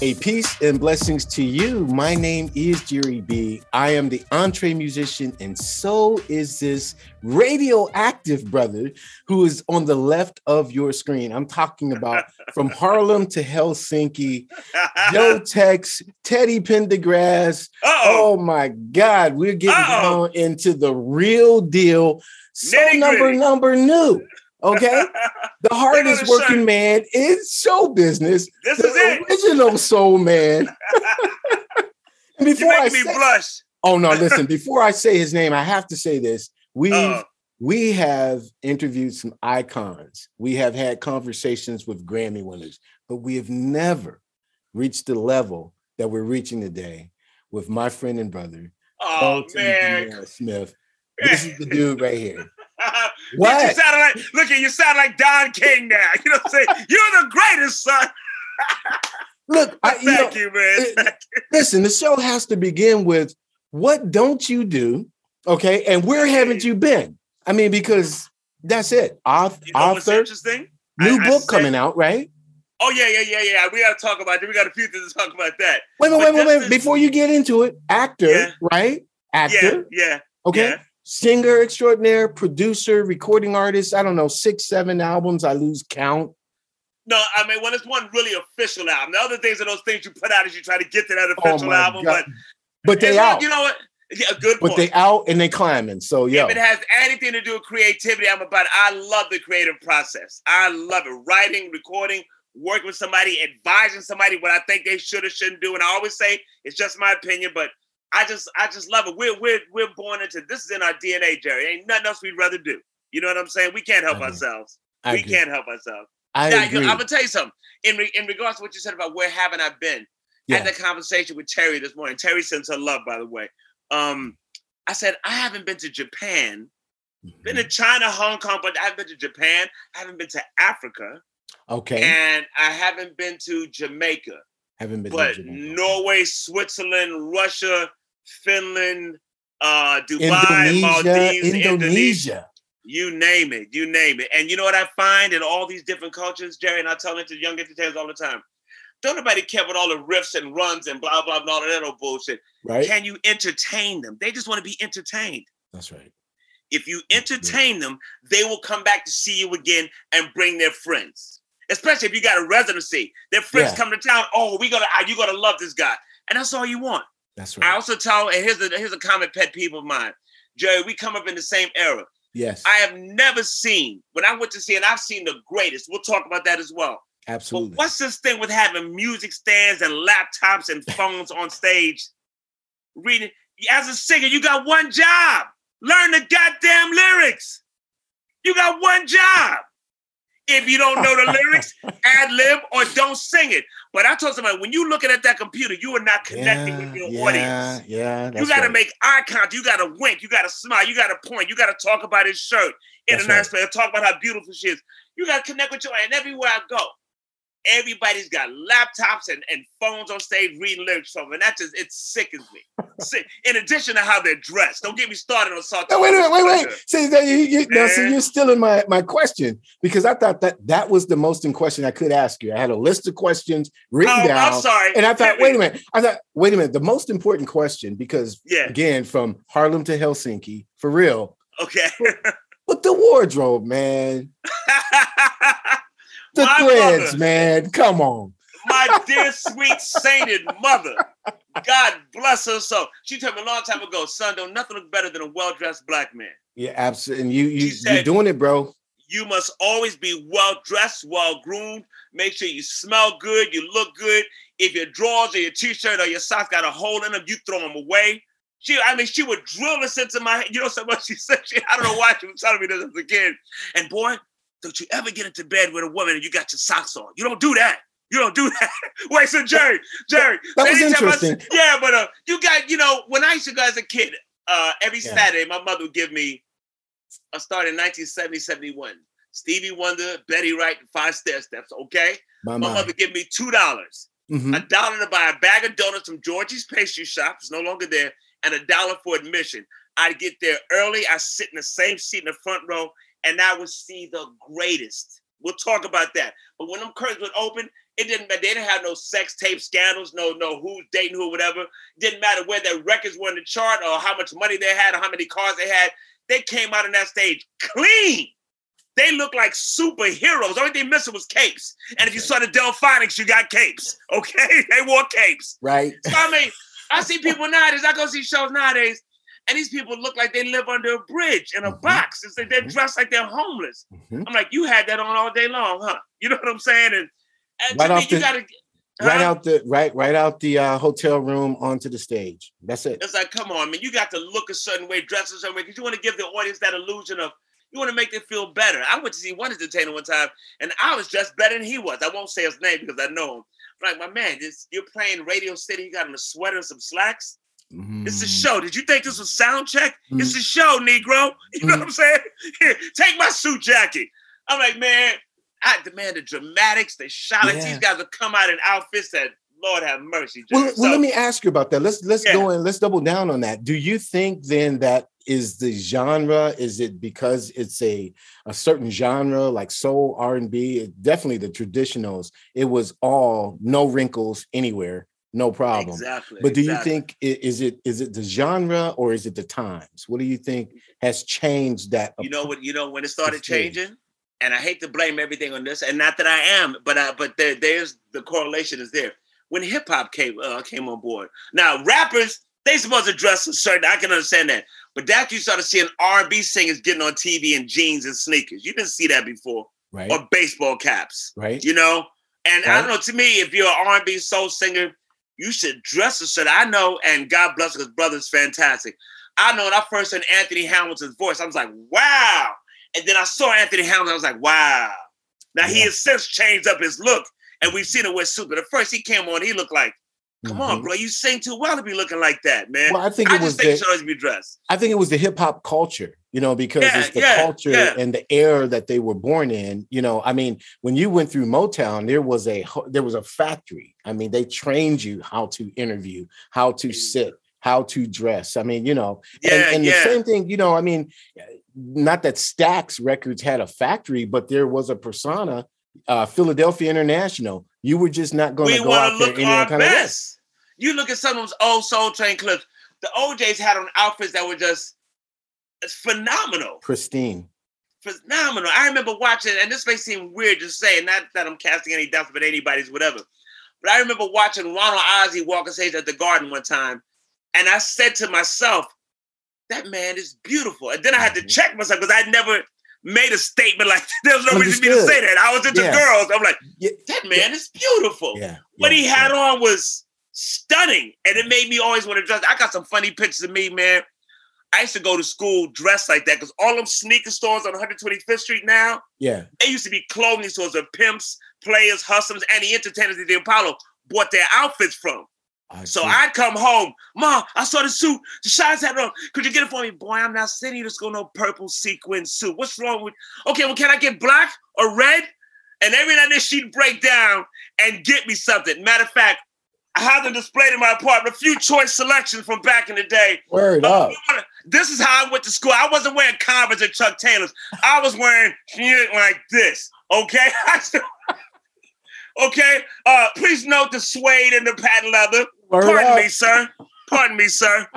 A peace and blessings to you. My name is Jerry B. I am the EntreMusician, and so is this radioactive brother who is on the left of your screen. I'm talking about from Harlem to Helsinki, Joe Tex, Teddy Pendergrass. Uh-oh. Oh my God, we're getting Uh-oh. down into the real deal. So number number new. Okay, the hardest working shirt. man in show business this is it. original soul man. Before I say, blush. oh no, listen. Before I say his name, I have to say this. We Uh, we have interviewed some icons. We have had conversations with Grammy winners, but we have never reached the level that we're reaching today with my friend and brother, oh Carlton man. Smith. This is the dude right here. You What? sound like look at you sound like Don King now. You know what I'm saying? You're the greatest son. Look, I, you know, Thank you, man. it- listen, the show has to begin with what don't you do? Okay. And where haven't you been? I mean, because that's it. Auth- You know author, interesting? new I- I book said- coming out, right? Oh yeah, yeah, yeah, yeah. We got to talk about that. We got a few things to talk about that. Wait, wait, But wait, wait, wait. Before you get into it, actor, Yeah. right? Yeah, Actor, yeah. okay. yeah. Singer extraordinaire, producer, recording artist. I don't know, six, seven albums. I lose count. No, I mean, well, it's one really official album. The other things are those things you put out as you try to get to that Oh official my album. God. But But they out. not- You know what? Yeah, good but point. they out and they climbing. So yeah. If it has anything to do with creativity, I'm about it. I love the creative process. I love it. Writing, recording, working with somebody, advising somebody what I think they should or shouldn't do. And I always say it's just my opinion, but I just I just love it. We're we're we're born into this is in our DNA, Jerry. Ain't nothing else we'd rather do. You know what I'm saying? We can't help I ourselves. We can't help ourselves. I Now, agree. I'm gonna tell you something. In re- in regards to what you said about where haven't I been? I had that conversation with Terry this morning. Terry sends her love, by the way. Um, I said I haven't been to Japan, been Mm-hmm. to China, Hong Kong, but I haven't been to Japan. I haven't been to Africa, okay. and I haven't been to Jamaica. Haven't been. to But Jamaica. Norway, Switzerland, Russia, Finland, uh, Dubai, Indonesia, Maldives, Indonesia. Indonesia. You name it, you name it. And you know what I find in all these different cultures, Jerry, and I tell it to young entertainers all the time. Don't nobody care about all the riffs and runs and blah blah blah all that old bullshit. Right. Can you entertain them? They just want to be entertained. That's right. If you entertain them, they will come back to see you again and bring their friends. Especially if you got a residency, their friends Yeah. come to town. Oh, we gonna you gonna love this guy, and that's all you want. That's I also tell, and here's a here's a common pet peeve of mine, Jerry. We come up in the same era. yes. I have never seen when I went to see, and I've seen the greatest. We'll talk about that as well. Absolutely. But what's this thing with having music stands and laptops and phones on stage? Reading as a singer, you got one job: learn the goddamn lyrics. You got one job. If you don't know the lyrics, ad lib or don't sing it. But I told somebody when you looking at that computer, you are not connecting with your yeah, audience. Yeah. You got to right. make eye contact. You got to wink. You got to smile. You got to point. You got to talk about his shirt in That's a nice way. Talk about how beautiful she is. You got to connect with your. And everywhere I go, everybody's got laptops and, and phones on stage reading lyrics from, and that just it sickens me. Sick. In addition to how they're dressed, don't get me started on Salt. No, wait, wait, wait, wait. See, that you, you, now, see, Man. you're still in my, my question because I thought that that was the most in question I could ask you. I had a list of questions written Oh, down. I'm sorry. And I thought, wait a minute. I thought, wait a minute. The most important question, because Yeah. again, from Harlem to Helsinki, for real, Okay. but the wardrobe, man, the My threads, mother. man. Come on. my dear sweet sainted mother. God bless her soul. She told me a long time ago, son, don't nothing look better than a well-dressed black man. Yeah, absolutely. And you, you, She you're doing it, bro. You must always be well dressed, well groomed. Make sure you smell good, you look good. If your drawers or your t-shirt or your socks got a hole in them, you throw them away. She, I mean, she would drill this into my head. You know so much she said. She, I don't know why she was telling me this as a kid. And boy, don't you ever get into bed with a woman and you got your socks on. You don't do that. You don't do that. Wait, so Jerry, Jerry, That was anytime I- interesting. yeah, but uh, you got, you know, when I used to go as a kid, uh, every Yeah. Saturday, my mother would give me, I started in 1970, 71. Stevie Wonder, Betty Wright, Five Stairsteps, okay? My My mind. mother give me $2, dollars Mhm. a dollar to buy a bag of donuts from Georgie's Pastry Shop, it's no longer there, and a dollar for admission. I'd get there early, I sit in the same seat in the front row, and I would see the greatest We'll talk about that. But when them curtains would open, it didn't matter. They didn't have no sex tape scandals, no, no who's dating who, whatever. It didn't matter where their records were in the chart or how much money they had or how many cars they had. They came out on that stage clean. They looked like superheroes. The only thing missing was capes. And if you saw the Delfonics, you got capes. Okay, they wore capes. Right. So I mean, I see people nowadays. I go see shows nowadays, and these people look like they live under a bridge in a mm-hmm. box. It's like they're mm-hmm. dressed like they're homeless. Mm-hmm. I'm like, you had that on all day long, huh? You know what I'm saying? And, and right off the, gotta, right out the right right out the uh, hotel room onto the stage. That's it. It's like, come on, man, you got to look a certain way, dress a certain way, because you want to give the audience that illusion of you want to make them feel better. I went to see one entertainer one time, and I was dressed better than he was. I won't say his name because I know him. Like, my man, this, you're playing Radio City, you got him a sweater and some slacks. Mm. It's a mm. show. Did you think this was sound check? Mm. It's a show, Negro. You know mm. what I'm saying? Here, take my suit jacket. I'm like, man, I demand the dramatics, the shot. Yeah. These guys will come out in outfits that Lord have mercy. Well, so, well, let me ask you about that. Let's let's yeah. go and let's double down on that. Do you think then that is the genre? Is it because it's a a certain genre like soul R and B? Definitely the traditionals. It was all no wrinkles anywhere, no problem. Exactly. But do exactly. you think is it is it the genre or is it the times? What do you think has changed that? You know what? You know when it started changing and I hate to blame everything on this, and not that I am, but uh, but there, there's the correlation is there when hip hop came uh, came on board. Now rappers they supposed to dress a certain. I can understand that, but that you started seeing R and B singers getting on TV in jeans and sneakers. You didn't see that before, right? Or baseball caps, right? You know, and right. I don't know. To me, if you're an R and B soul singer, you should dress a certain. I know, and God bless his brother's fantastic. I know when I first heard Anthony Hamilton's voice, I was like, wow. And then I saw Anthony Hamilton, I was like, wow. Now yeah. he has since changed up his look and we've seen it with Super. The first he came on, he looked like, come mm-hmm. on, bro, you sing too well to be looking like that, man. Well, I think it I was think the, be dressed. I think it was the hip hop culture, you know, because yeah, it's the yeah, culture yeah. and the era that they were born in. You know, I mean, when you went through Motown, there was a there was a factory. I mean, they trained you how to interview, how to mm. sit, how to dress. I mean, you know, and, and the same thing, you know, I mean, not that Stax Records had a factory, but there was a persona uh, Philadelphia International. You were just not going to go out there any kind best. of You look at some of those old Soul Train clips. The O'Jays had on outfits that were just phenomenal, pristine, phenomenal. I remember watching, and this may seem weird to say, and not that I'm casting any doubts, but anybody's whatever. But I remember watching Ronald Isley walk on stage at the Garden one time, and I said to myself, "That man is beautiful." And then I had to mm-hmm. check myself because I'd never made a statement like there's no reason for me to say that. I was into yeah. girls. I'm like, that man yeah. is beautiful. Yeah. What he had on was stunning. And it made me always want to dress. I got some funny pictures of me, man. I used to go to school dressed like that because all them sneaker stores on 125th Street now, yeah, they used to be clothing stores of pimps, players, hustlers, and the entertainers that the Apollo bought their outfits from. I so see. I'd come home, Mom, I saw the suit. The shots had on. Could you get it for me? Boy, I'm not sending you to school no purple sequin suit. What's wrong with okay, well, can I get black or red? And every night then she'd break down and get me something. Matter of fact, I have them displayed in my apartment, a few choice selections from back in the day. Word up. This is how I went to school. I wasn't wearing Converse or Chuck Taylors. I was wearing shit like this. Okay. okay. Uh, please note the suede and the patent leather. Word Pardon up. me, sir. Pardon me, sir.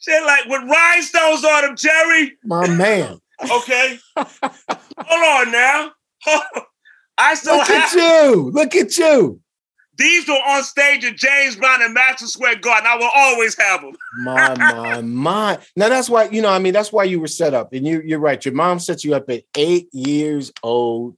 Shit like with rhinestones on them, Jerry. My man. okay. Hold on now. I still Look have at you. Look at you. These were on stage at James Brown and Madison Square Garden. I will always have them. my, my, my. Now that's why, you know, I mean, that's why you were set up. And you, you're right. Your mom set you up at eight years old.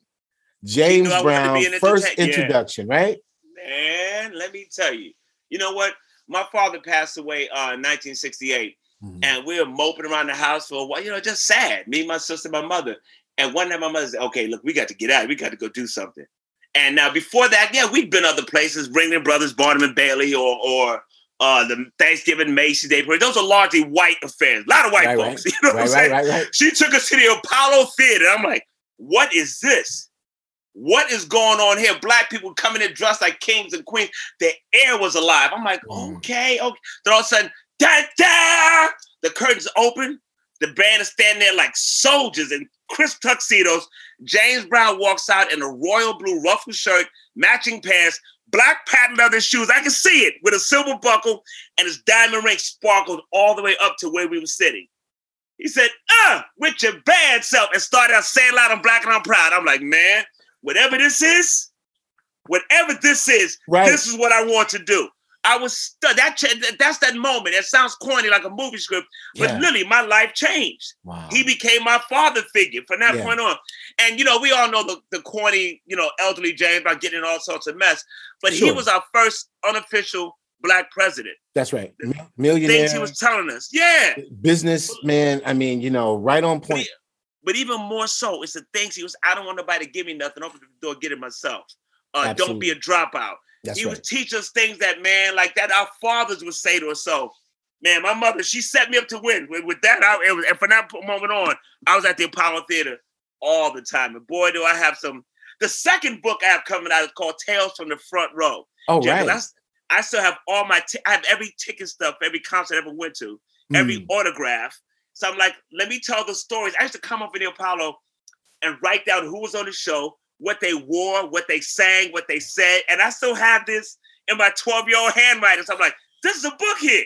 James Brown, first introduction, yeah. right? Man, let me tell you. You know what? My father passed away uh, in 1968, mm-hmm. and we were moping around the house for a while. You know, just sad. Me, my sister, my mother. And one night, my mother said, "Okay, look, we got to get out. We got to go do something." And now, before that, yeah, we'd been other places, Ringling Brothers, Barnum and Bailey, or or uh, the Thanksgiving Macy's Day Parade. Those are largely white affairs. A lot of white right, folks. Right. You know what I'm saying? She took us to the Apollo Theater. I'm like, what is this? what is going on here? Black people coming in dressed like kings and queens. The air was alive. I'm like, mm. okay, okay. Then all of a sudden, da da, the curtains open. The band is standing there like soldiers and crisp tuxedos. James Brown walks out in a royal blue ruffled shirt, matching pants, black patent leather shoes. I can see it with a silver buckle, and his diamond ring sparkled all the way up to where we were sitting. He said, uh, with your bad self, and started out saying loud, I'm black and I'm proud. I'm like, man, whatever this is, whatever this is, right. this is what I want to do. I was that that's that moment. It sounds corny like a movie script, but yeah. literally my life changed. Wow. He became my father figure from that yeah. point on. And you know, we all know the, the corny, you know, elderly James by getting in all sorts of mess, but sure. he was our first unofficial black president. That's right. Millionaire. Things he was telling us. Yeah. Businessman. I mean, you know, right on point. But, but even more so, it's the things he was, I don't want nobody to give me nothing. Open the door, get it myself. Uh, don't be a dropout. That's he right. would teach us things that, man, like that our fathers would say to us. So, man, my mother, she set me up to win. With, with that, I, was, and from that moment on, I was at the Apollo Theater all the time. And boy, do I have some. The second book I have coming out is called Tales from the Front Row. Oh, right. I, I still have all my, t- I have every ticket stuff, every concert I ever went to, every mm. autograph. So I'm like, let me tell the stories. I used to come up in the Apollo and write down who was on the show, what they wore, what they sang, what they said. And I still have this in my 12 year old handwriting. So I'm like, this is a book here.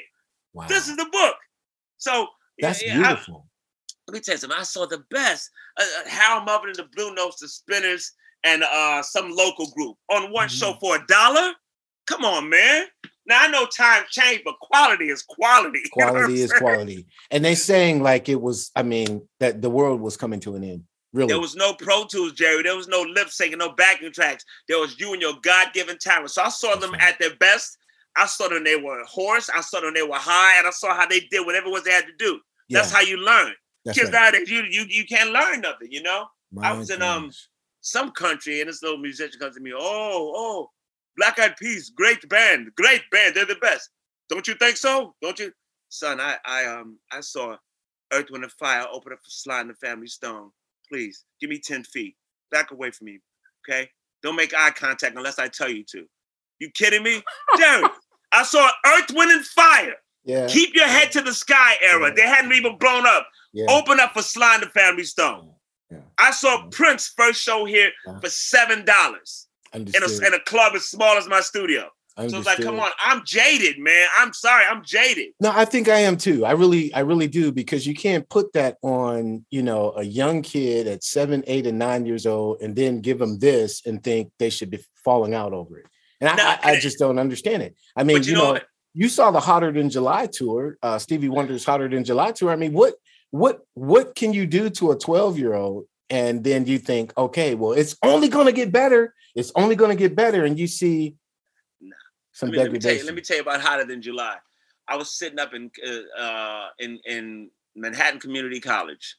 Wow. This is the book. So that's yeah, beautiful. I, let me tell you something. I saw the best. Uh, uh Harold Melvin and the Blue Notes, the Spinners, and uh, some local group on one mm-hmm. show for a dollar. Come on, man. Now I know time changed, but quality is quality. Quality is quality. And they saying like it was, I mean, that the world was coming to an end. Really? There was no Pro Tools, Jerry. There was no lip syncing, no backing tracks. There was you and your God given talent. So I saw them at their best. I saw them they were hoarse. I saw them they were high, and I saw how they did whatever it was they had to do. Yeah. That's how you learn. That's Kids right. nowadays, you you you can't learn nothing. You know. My I was in um some country, and this little musician comes to me. Oh, oh, Black Eyed Peas, great band, great band. They're the best. Don't you think so? Don't you, son? I I um I saw Earth, Wind, and Fire open up for Sly and the Family Stone please give me 10 feet. Back away from me. Okay? Don't make eye contact unless I tell you to. You kidding me? Jerry, I saw Earth, Wind, and Fire. Yeah. Keep your head to the sky era. Yeah. They hadn't even blown up. Yeah. Open up for Sly and the Family Stone. Yeah. I saw Prince first show here for seven dollars in a, in a club as small as my studio. So it's like, come on, I'm jaded, man. I'm sorry, I'm jaded. No, I think I am too. I really, I really do because you can't put that on, you know, a young kid at seven, eight, and nine years old, and then give them this and think they should be falling out over it. And no, I, I, just don't understand it. I mean, you, you, know, know you saw the Hotter Than July tour, uh, Stevie Wonder's Hotter Than July tour. I mean, what, what, what can you do to a twelve year old? And then you think, okay, well, it's only going to get better. It's only going to get better, and you see some let me, let me, tell you, let me tell you about hotter than July. I was sitting up in uh, uh, in in Manhattan Community College,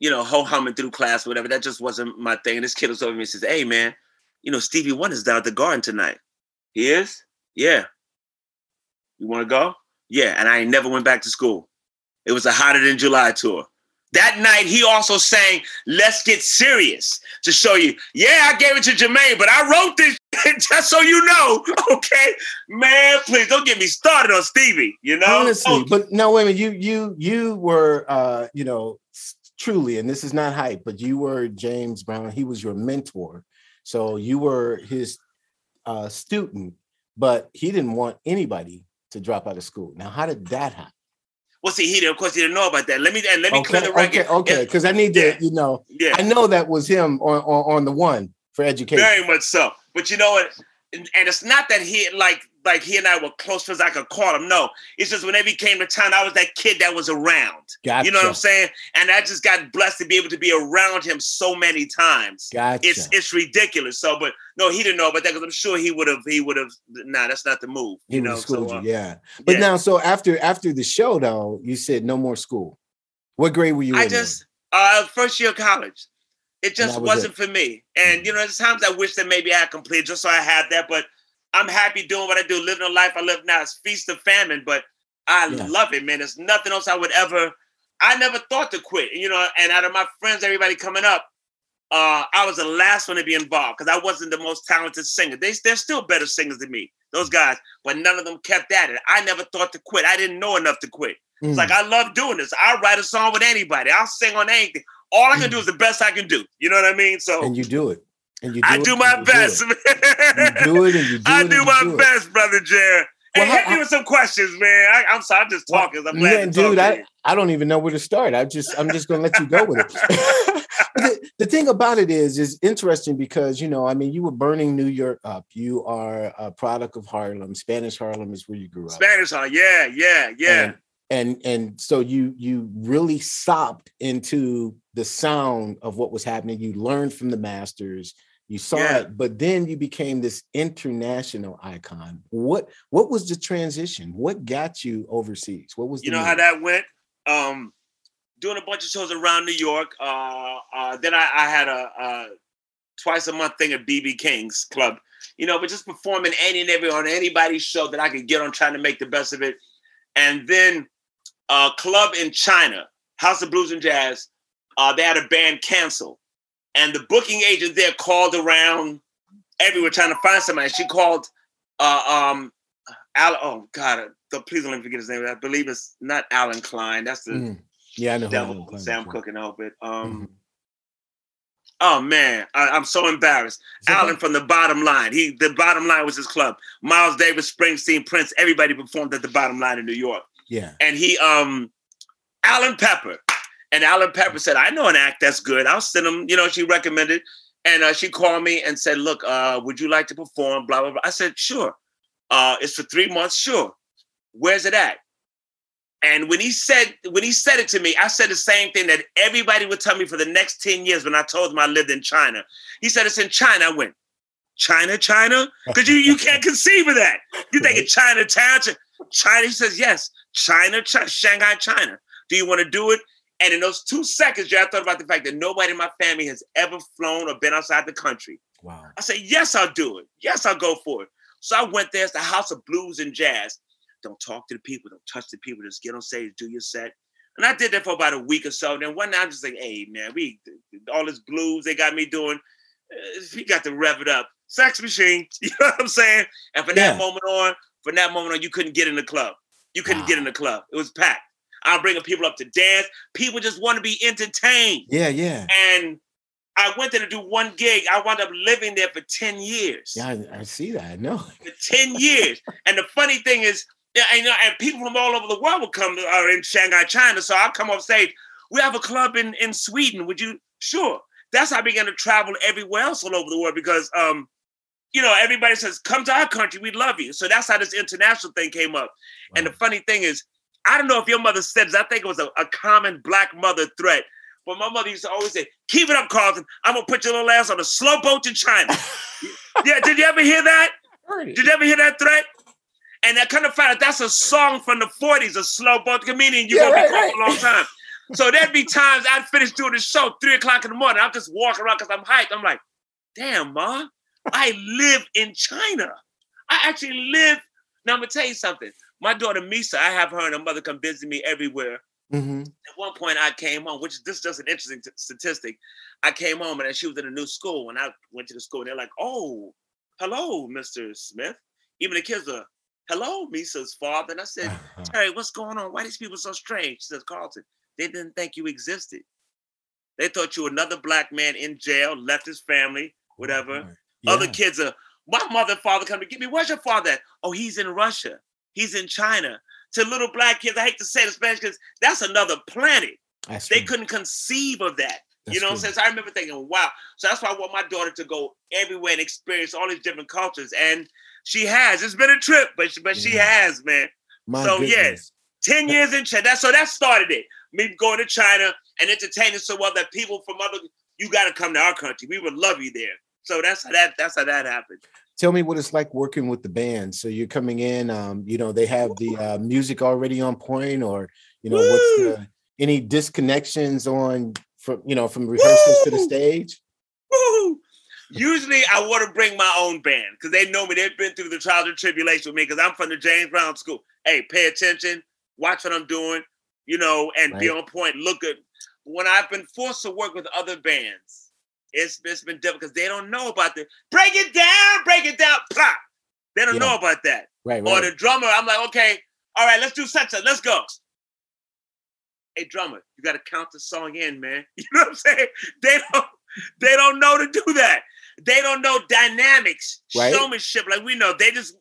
you know, ho humming through class, whatever. That just wasn't my thing. And this kid was over me and says, "Hey, man, you know Stevie Wonder's down at the Garden tonight." He is, yeah. You want to go? Yeah. And I never went back to school. It was a hotter than July tour. That night, he also sang Let's Get Serious to show you, yeah, I gave it to Jermaine, but I wrote this just so you know, okay? Man, please don't get me started on Stevie, you know? Honestly, oh. but no, wait a minute. You, you, you were, uh, you know, truly, and this is not hype, but you were James Brown. He was your mentor. So you were his uh, student, but he didn't want anybody to drop out of school. Now, how did that happen? Well, see, he did, of course he didn't know about that. Let me and let me okay, clear the record. Okay, okay, because I need to, yeah. you know, yeah. I know that was him on, on on the one for education. Very much so. But you know what? And, and it's not that he like like he and I were close friends. I could call him. No, it's just whenever he came to town, I was that kid that was around. Gotcha. You know what I'm saying? And I just got blessed to be able to be around him so many times. Gotcha. It's it's ridiculous. So, but no, he didn't know about that because I'm sure he would have. He would have. Nah, that's not the move. He you know, so, uh, you, yeah. But yeah. now, so after after the show, though, you said no more school. What grade were you? I just uh first year of college. It just was not for me. And you know, there's times I wish that maybe I had completed just so I had that, but I'm happy doing what I do, living the life I live now. It's feast of famine, but I yeah. love it, man. There's nothing else I would ever. I never thought to quit, you know. And out of my friends, everybody coming up, uh, I was the last one to be involved because I wasn't the most talented singer. They, they're still better singers than me, those guys, but none of them kept at it. I never thought to quit. I didn't know enough to quit. Mm. It's like I love doing this. I'll write a song with anybody. I'll sing on anything. All I can mm. do is the best I can do. You know what I mean? So and you do it. And you do I do my best, do man. You do it and you do it. I do my do best, brother Jared. Well, hey, hit me with some questions, man. I, am sorry, I'm just talking. I'm glad man, dude, I, I don't even know where to start. I just I'm just gonna let you go with it. the, the, thing about it is is interesting because you know, I mean, you were burning New York up. You are a product of Harlem. Spanish Harlem is where you grew up. Spanish Harlem, yeah, yeah, yeah. And, and and so you you really sopped into the sound of what was happening. You learned from the masters. You saw yeah. it but then you became this international icon. What what was the transition? What got you overseas? What was you know how that went? Um doing a bunch of shows around new york uh, uh then i, I had a, a, twice a month thing at bb king's club you know but just performing any and every on anybody's show that i could get on trying to make the best of it. And then a club in china house of blues and jazz uh, they had a band cancel and the booking agent there called around everywhere trying to find somebody. She called uh, um Al. Oh God, please don't let me forget his name. I believe it's not Allen Klein. That's the mm. yeah, I know. Devil, Sam Cooke and help it. Um. Mm-hmm. Oh man, I, am so embarrassed. Alan from the bottom line. He the bottom line was his club. Miles Davis, Springsteen, Prince, everybody performed at the bottom line in New York. Yeah. And he um Alan Pepper. And Alan Pepper said, I know an act that's good. I'll send him, you know, she recommended. And uh, she called me and said, Look, uh, would you like to perform? Blah, blah, blah. I said, Sure. Uh, it's for three months. Sure. Where's it at? And when he said when he said it to me, I said the same thing that everybody would tell me for the next 10 years when I told him I lived in China. He said it's in China. I went, China, China? Because you, you can't conceive of that. You think it's Chinatown, China. He says, yes, China, China, Shanghai, China. Do you want to do it? And in those two seconds, I thought about the fact that nobody in my family has ever flown or been outside the country. Wow. I said, yes, I'll do it. Yes, I'll go for it. So I went there. It's the House of Blues and Jazz. Don't talk to the people. Don't touch the people. Just get on stage, do your set. And I did that for about a week or so. And then one night I'm just like, hey, man, we all this blues they got me doing. Uh, we got to rev it up. Sex machine. You know what I'm saying? And from yeah. that moment on, from that moment on, you couldn't get in the club. You couldn't wow. get in the club. It was packed. I'm bringing people up to dance. People just want to be entertained. Yeah, yeah. And I went there to do one gig. I wound up living there for 10 years. Yeah, I, I see that. No. For 10 years. and the funny thing is, and, and people from all over the world will come are in Shanghai, China. So I'll come off stage. We have a club in, in Sweden. Would you? Sure. That's how I began to travel everywhere else all over the world because um, you know, everybody says, come to our country, we love you. So that's how this international thing came up. Wow. And the funny thing is, I don't know if your mother said this. I think it was a, a common black mother threat. But my mother used to always say, keep it up, Carlton. I'm gonna put your little ass on a slow boat to China. yeah, did you ever hear that? Did you ever hear that threat? And I kind of found out that's a song from the 40s, a slow boat comedian. You're yeah, gonna right, be right. a long time. So there'd be times I'd finish doing the show three o'clock in the morning. I'm just walking around because I'm hyped. I'm like, damn, ma, I live in China. I actually live. Now I'm gonna tell you something. My daughter Misa, I have her and her mother come visit me everywhere. Mm-hmm. At one point, I came home, which this is just an interesting t- statistic. I came home and she was in a new school, and I went to the school, and they're like, "Oh, hello, Mr. Smith." Even the kids are, "Hello, Misa's father." And I said, uh-huh. "Terry, what's going on? Why these people so strange?" She says, "Carlton, they didn't think you existed. They thought you were another black man in jail, left his family, whatever. Yeah. Other kids are." My mother and father come to get me. Where's your father at? Oh, he's in Russia he's in China. To little black kids, I hate to say the Spanish because that's another planet. That's they true. couldn't conceive of that. That's you know what I'm saying? So I remember thinking, wow. So that's why I want my daughter to go everywhere and experience all these different cultures. And she has. It's been a trip, but she, but yeah. she has, man. My so goodness. yes, 10 years in China. So that started it. Me going to China and entertaining so well that people from other you got to come to our country. We would love you there. So that's how that that's how that happened tell me what it's like working with the band. So you're coming in, um, you know, they have the uh, music already on point, or you know, Woo! what's the any disconnections on from you know from rehearsals Woo! to the stage? Woo! Usually, I want to bring my own band because they know me. They've been through the trials and tribulations with me because I'm from the James Brown School. Hey, pay attention, watch what I'm doing, you know, and right. be on point. Look good. When I've been forced to work with other bands, it's, it's been difficult because they don't know about the break it down, break it down, plop. They don't yeah. know about that. Right, right. Or the drummer, I'm like, okay, all right, let's do such a, let's go. hey drummer, you gotta count the song in, man. You know what I'm saying? They don't they don't know to do that. They don't know dynamics, right. showmanship like we know. They just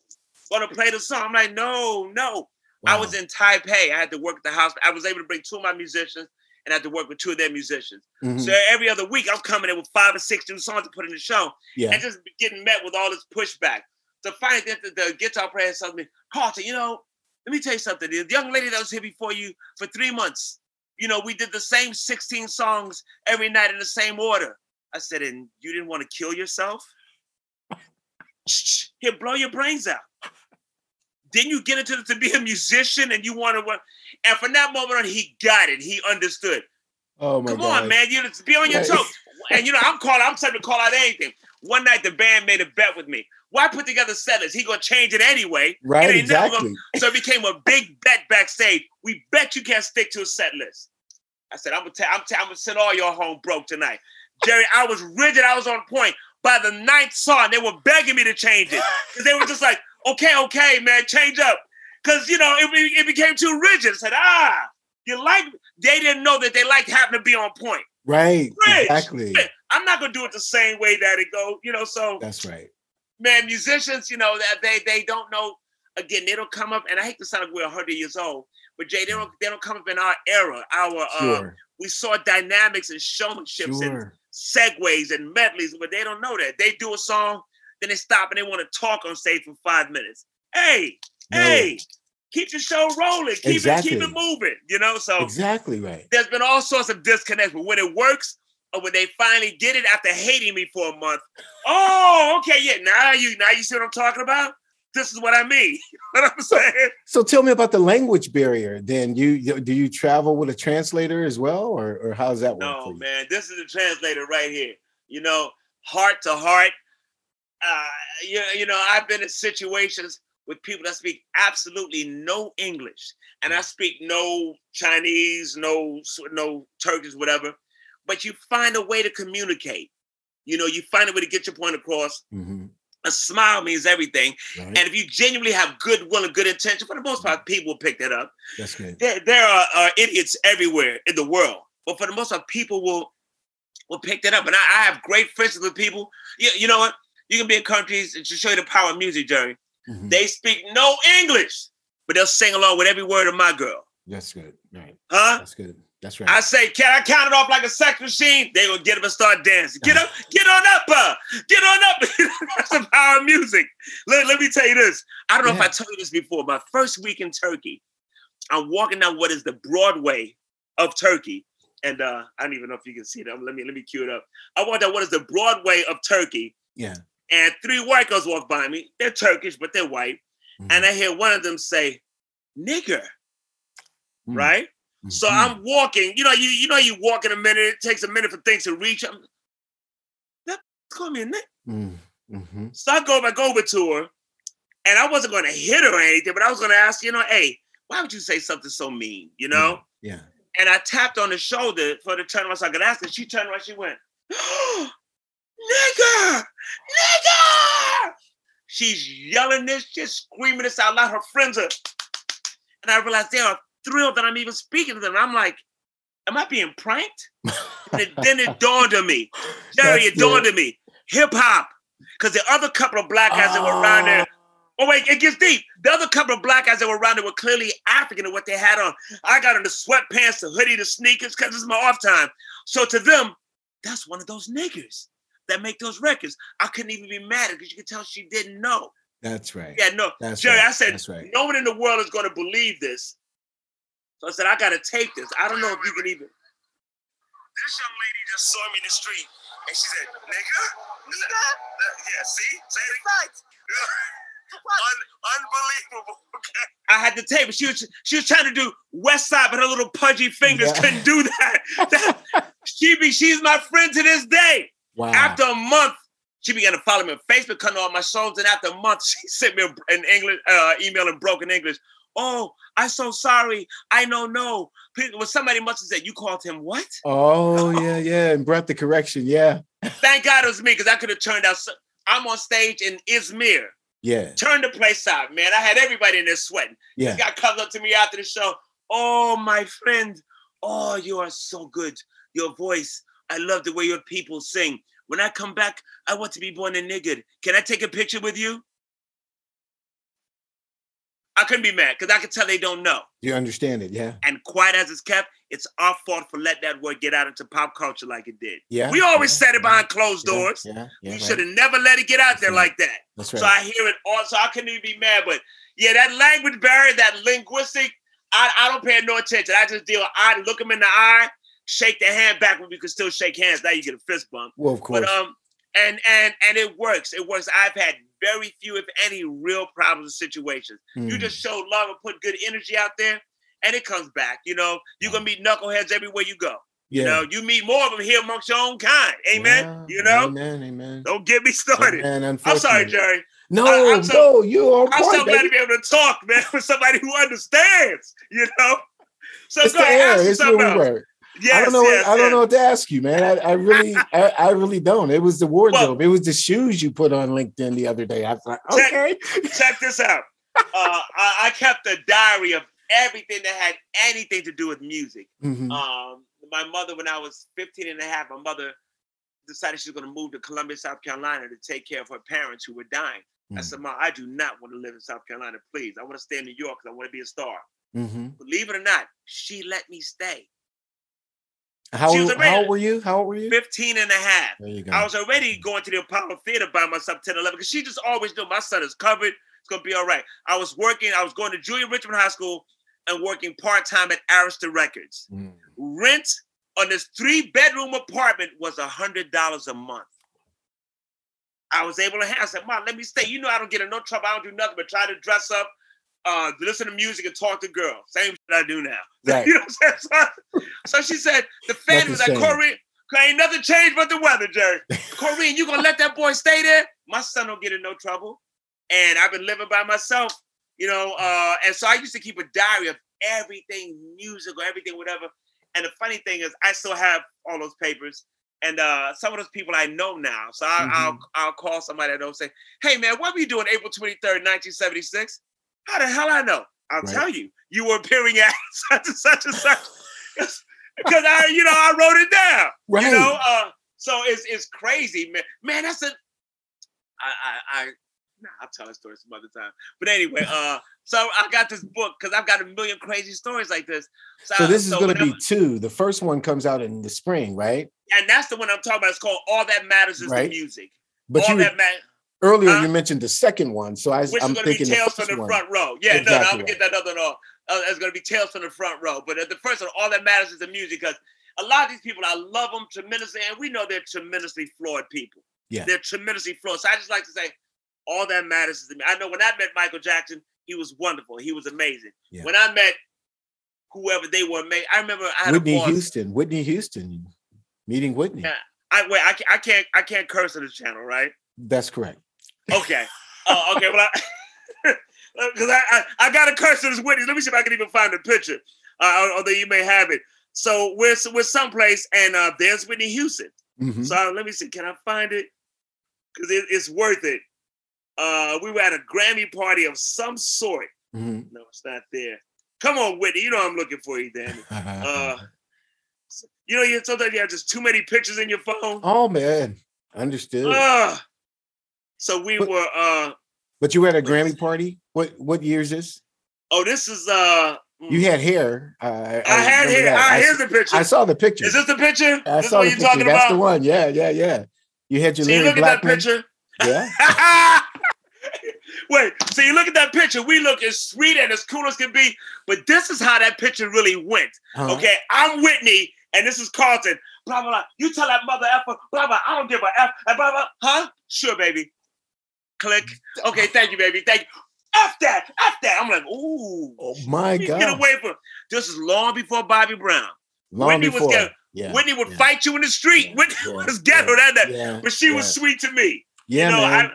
want to play the song. I'm like, no, no. Wow. I was in Taipei. I had to work at the house. I was able to bring two of my musicians and I had to work with two of their musicians. Mm-hmm. So every other week, I'm coming in with five or six new songs to put in the show, yeah. and just getting met with all this pushback. So finally, the, the guitar player said to me, Carter, you know, let me tell you something. The young lady that was here before you for three months, you know, we did the same 16 songs every night in the same order. I said, and you didn't want to kill yourself? He'll blow your brains out. Then you get into the, to be a musician and you want to and from that moment on, he got it. He understood. Oh my Come God. on, man. You be on your toes. and you know, I'm calling, I'm trying to call out anything. One night the band made a bet with me. Why put together set list? He gonna change it anyway. Right, exactly. Gonna, so it became a big bet backstage. We bet you can't stick to a set list. I said, I'm gonna tell, I'm, t- I'm gonna send all your home broke tonight. Jerry, I was rigid, I was on point. By the ninth song, they were begging me to change it. Because they were just like, okay, okay, man, change up. Because, you know, it, it became too rigid. I said, ah, you like, they didn't know that they liked having to be on point. Right, Rich, exactly. I'm not going to do it the same way that it goes, you know, so. That's right. Man, musicians, you know, that they they don't know, again, they don't come up, and I hate to sound like we're 100 years old, but Jay, they don't they don't come up in our era. Our uh, sure. uh, we saw dynamics and showmanships sure. and segues and medleys, but they don't know that. They do a song, then they stop and they want to talk on stage for five minutes. Hey, no. hey, keep your show rolling, keep exactly. it, keep it moving. You know, so exactly right. There's been all sorts of disconnects, but when it works, or when they finally get it after hating me for a month, oh, okay, yeah, now you now you see what I'm talking about. This is what I mean. what I'm saying. So, so tell me about the language barrier. Then you do you travel with a translator as well, or or how's that work? No, man, this is the translator right here. You know, heart to heart. Uh, you, you know, I've been in situations with people that speak absolutely no English, and I speak no Chinese, no no Turkish, whatever. But you find a way to communicate. You know, you find a way to get your point across. Mm-hmm. A smile means everything, right. and if you genuinely have goodwill and good intention, for the most part, people will pick that up. That's good. There, there are, are idiots everywhere in the world, but for the most part, people will will pick that up. And I, I have great friends with people. You, you know what? You can be in countries to show you the power of music, Jerry. Mm-hmm. They speak no English, but they'll sing along with every word of my girl. That's good. Right. Huh? That's good. That's right. I say, can I count it off like a sex machine? They will get up and start dancing. Get up, get on up, uh, get on up. That's the power of music. Let, let me tell you this. I don't know yeah. if I told you this before. My first week in Turkey, I'm walking down what is the Broadway of Turkey. And uh, I don't even know if you can see that. Let me let me cue it up. I walked down what is the Broadway of Turkey. Yeah and three white girls walk by me. They're Turkish, but they're white. Mm-hmm. And I hear one of them say, nigger. Mm-hmm. Right? Mm-hmm. So I'm walking. You know, you you know, you walk in a minute, it takes a minute for things to reach. I'm, that call me a nigger. Mm-hmm. So I go back over to her, and I wasn't gonna hit her or anything, but I was gonna ask, you know, hey, why would you say something so mean? You know? Yeah. And I tapped on the shoulder for her to turn around so I could ask her. She turned around, she went, nigger, nigger. She's yelling this, just screaming this out loud. Her friends are, and I realize they are thrilled that I'm even speaking to them. I'm like, am I being pranked? and it, then it dawned on me, Jerry, That's it dawned on me, hip hop. Because the other couple of black guys that were around there, ah. oh wait, it gets deep. The other couple of black guys that were around there were clearly African in what they had on. I got on the sweatpants, the hoodie, the sneakers, because it's my off time. So to them, that's one of those niggers that make those records. I couldn't even be mad because you could tell she didn't know. That's right. Yeah, no. That's Jerry, right. I said, That's right. no one in the world is going to believe this. So I said, I got to tape this. I don't know if you can even. This young lady just saw me in the street and she said, nigga? Nigga? Yeah, see? Say it right. Un- unbelievable. Okay. I had the tape. It. She was she was trying to do West Side, but her little pudgy fingers yeah. couldn't do that. that she be she's my friend to this day. Wow. After a month, she began to follow me on Facebook, cutting all my songs. And after a month, she sent me an English uh, email in broken English. Oh, I'm so sorry. I don't know, no. Well, somebody must have said, You called him what? Oh, yeah, yeah. And brought the correction. Yeah. Thank God it was me because I could have turned out. So- I'm on stage in Izmir. Yeah. Turn the place out, man. I had everybody in there sweating. Yeah. This guy comes up to me after the show. Oh, my friend. Oh, you are so good. Your voice. I love the way your people sing. When I come back, I want to be born a nigger. Can I take a picture with you? I couldn't be mad because I could tell they don't know. You understand it, yeah. And quiet as it's kept, it's our fault for letting that word get out into pop culture like it did. Yeah. We always yeah, said it behind closed yeah, doors. Yeah. yeah we right. should have never let it get out there right. like that. That's right. So I hear it all. So I couldn't even be mad. But yeah, that language barrier, that linguistic, I, I don't pay no attention. I just deal. I look them in the eye, shake their hand back when we can still shake hands. Now you get a fist bump. well, of course. But um, and and and it works. It works. I've had very few, if any, real problems or situations. You Mm. just show love and put good energy out there, and it comes back. You know, you're gonna meet knuckleheads everywhere you go. yeah. You know, you meet more of them here amongst your own kind. Amen. Yeah, you know, Amen. Amen. don't get me started. Amen, I'm sorry. Jerry. No, I- I'm so- no, you are. I'm so glad to be able to talk, man, with somebody who understands. You know. So It's go the ahead, air. ask me something else. Yes, I don't know. yes, I don't yes. know what to ask you, man. I, I really, I, I really don't. It was the wardrobe. it was the shoes you put on LinkedIn the other day. I was like, Check- okay. Check this out. Uh, I, I kept a diary of everything that had anything to do with music. Mhm. Um, my mother, when I was 15 and a half, my mother decided she was going to move to Columbia, South Carolina to take care of her parents who were dying. I Mhm. said, Mom, I do not want to live in South Carolina, please. I want to stay in New York because I want to be a star. Mhm. Believe it or not, she let me stay. How, She was old- how old were you? How old were you? 15 and a half. There you go. I was already going to the Apollo Theater by myself 10, 11, because she just always knew my son is covered. It's going to be all right. I was working, I was going to Julia Richman High School and working part time at Arista Records. Mm. Rent on this three bedroom apartment was a $100 a month. I was able to have, I said, Mom, let me stay. You know, I don't get in no trouble. I don't do nothing but try to dress up, uh, listen to music, and talk to girls. Same shit I do now. Right. you know what I'm saying? So, so she said, the fan was like. Corey, ain't nothing changed but the weather, Jerry. Corrine, you gonna let that boy stay there? My son don't get in no trouble. And I've been living by myself, you know. Uh, and so I used to keep a diary of everything musical, everything, whatever. And the funny thing is, I still have all those papers. And uh, some of those people I know now. So I, I'll I'll call somebody I know and say, hey man, what were you doing April 23rd, 1976? How the hell I know? I'll Right. tell you. You were appearing at such and such and such. Because I, you know, I wrote it down. Right. You know, uh, so it's it's crazy, man. Man, that's a. I I, I nah, I'll tell a story some other time. But anyway, uh, so I got this book because I've got a million crazy stories like this. so this is going to be two. The first one comes out in the spring, right? and that's the one I'm talking about. It's called All That Matters Is Right. the Music. But All you that matters, earlier Huh? you mentioned the second one, so I, which I'm is going to be thinking the from the one. Front Row. Yeah, no, no, I'm gonna get that other one off. Uh, it's going to be Tales from the Front Row. But uh, the first one, All That Matters Is the Music, because a lot of these people, I love them tremendously, and we know they're tremendously flawed people. Yeah. They're tremendously flawed. So I just like to say, all that matters is to me. I know when I met Michael Jackson, he was wonderful. He was amazing. Yeah. When I met whoever they were, made, I remember I had Whitney. Houston, Whitney Houston, meeting Whitney. Yeah. I wait. I, can't- I can't. I can't curse on this channel, right? That's correct. Okay. Oh, okay. Well, because I, I I got a curse on this Whitney. Let me see if I can even find the picture. Uh, although you may have it. So we're we're someplace, and uh, there's Whitney Houston. Mhm. So uh, let me see. Can I find it? Because it, it's worth it. Uh, we were at a Grammy party of some sort. Mhm. No, it's not there. Come on, Whitney. You know I'm looking for you, Danny. Uh, you know, you sometimes you have just too many pictures in your phone. oh man, understood. Ugh. So we But- were. uh but you were at a Grammy party. What what year is this? Oh, this is. uh You had hair. Uh, I, I had hair. that. I, I, here's the picture. I saw the picture. Is this the picture? I this saw the picture. That's about? the one. Yeah, yeah, yeah. You had your Larry look at that picture. Yeah. Wait, so you look at that picture. We look as sweet and as cool as can be, but this is how that picture really went. Uh-huh. Okay, I'm Whitney, and this is Carlton. Blah blah blah. You tell that mother effer. Blah blah. I don't give a f. Blah blah. blah. Huh? Sure, baby. Click. Okay, thank you, baby. Thank you. F that. F that. I'm like, ooh. Oh my God. Get away from. This is long before Bobby Brown. Long Whitney was before. getting- yeah. Whitney would yeah. fight you in the street. Yeah, Whitney yeah, was ghetto yeah, that Yeah. but she was sweet to me. Yeah, you know, man.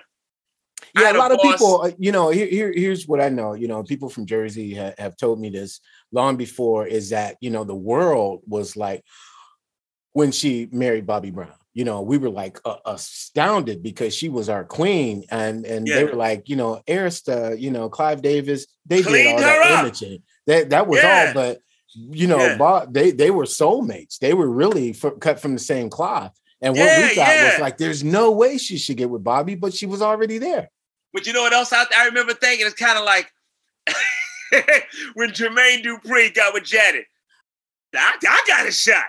I, yeah, a lot of boss- people, uh, you know, here, here, here's what I know. You know, people from Jersey ha- have told me this long before is that, you know, the world was like when she married Bobby Brown. You know, we were like uh, astounded because she was our queen, and and they were like, you know, Arista, you know, Clive Davis, they did all that imaging. That that was Yeah. all, but you know, Yeah. Bob, they they were soulmates. They were really cut from the same cloth. And what Yeah, we thought yeah. was like, there's no way she should get with Bobby, but she was already there. But you know what else I, I remember thinking? It's kind of like when Jermaine Dupri got with Janet. I, I got a shot.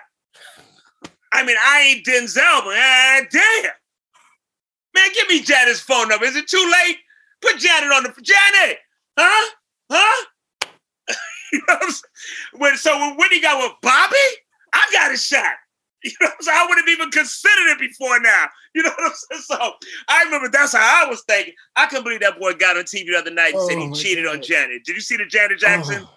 I mean, I ain't Denzel, but ah, damn. Man, give me Janet's phone number. Is it too late? Put Janet on the Janet, huh? Huh? you know what I'm saying? When so when Whitney got with Bobby, I got a shot. You know what I'm saying? I wouldn't have even considered it before now. You know what I'm saying? So I remember that's how I was thinking. I couldn't believe that boy got on TV the other night and said Oh he my cheated on Janet. Did you see the Janet Jackson? Oh,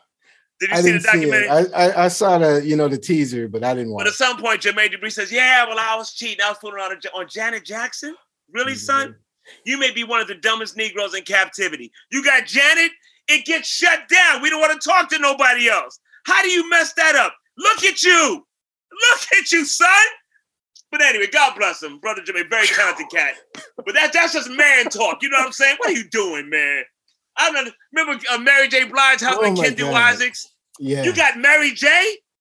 Did you I see the see documentary? it. I, I I saw the you know the teaser, but I didn't want to. But at some point, Jermaine Dupri says, "Yeah, well, I was cheating. I was fooling around on on Janet Jackson. Really, Mm-hmm. son? You may be one of the dumbest Negroes in captivity. You got Janet. It gets shut down. We don't want to talk to nobody else. How do you mess that up? Look at you. Look at you, son." But anyway, God bless him, brother Jermaine, very talented cat. But that that's just man talk. You know what I'm saying? What are you doing, man? I don't remember uh, Mary J. Blige's husband, Oh God. Isaacs. Yeah, You got Mary J.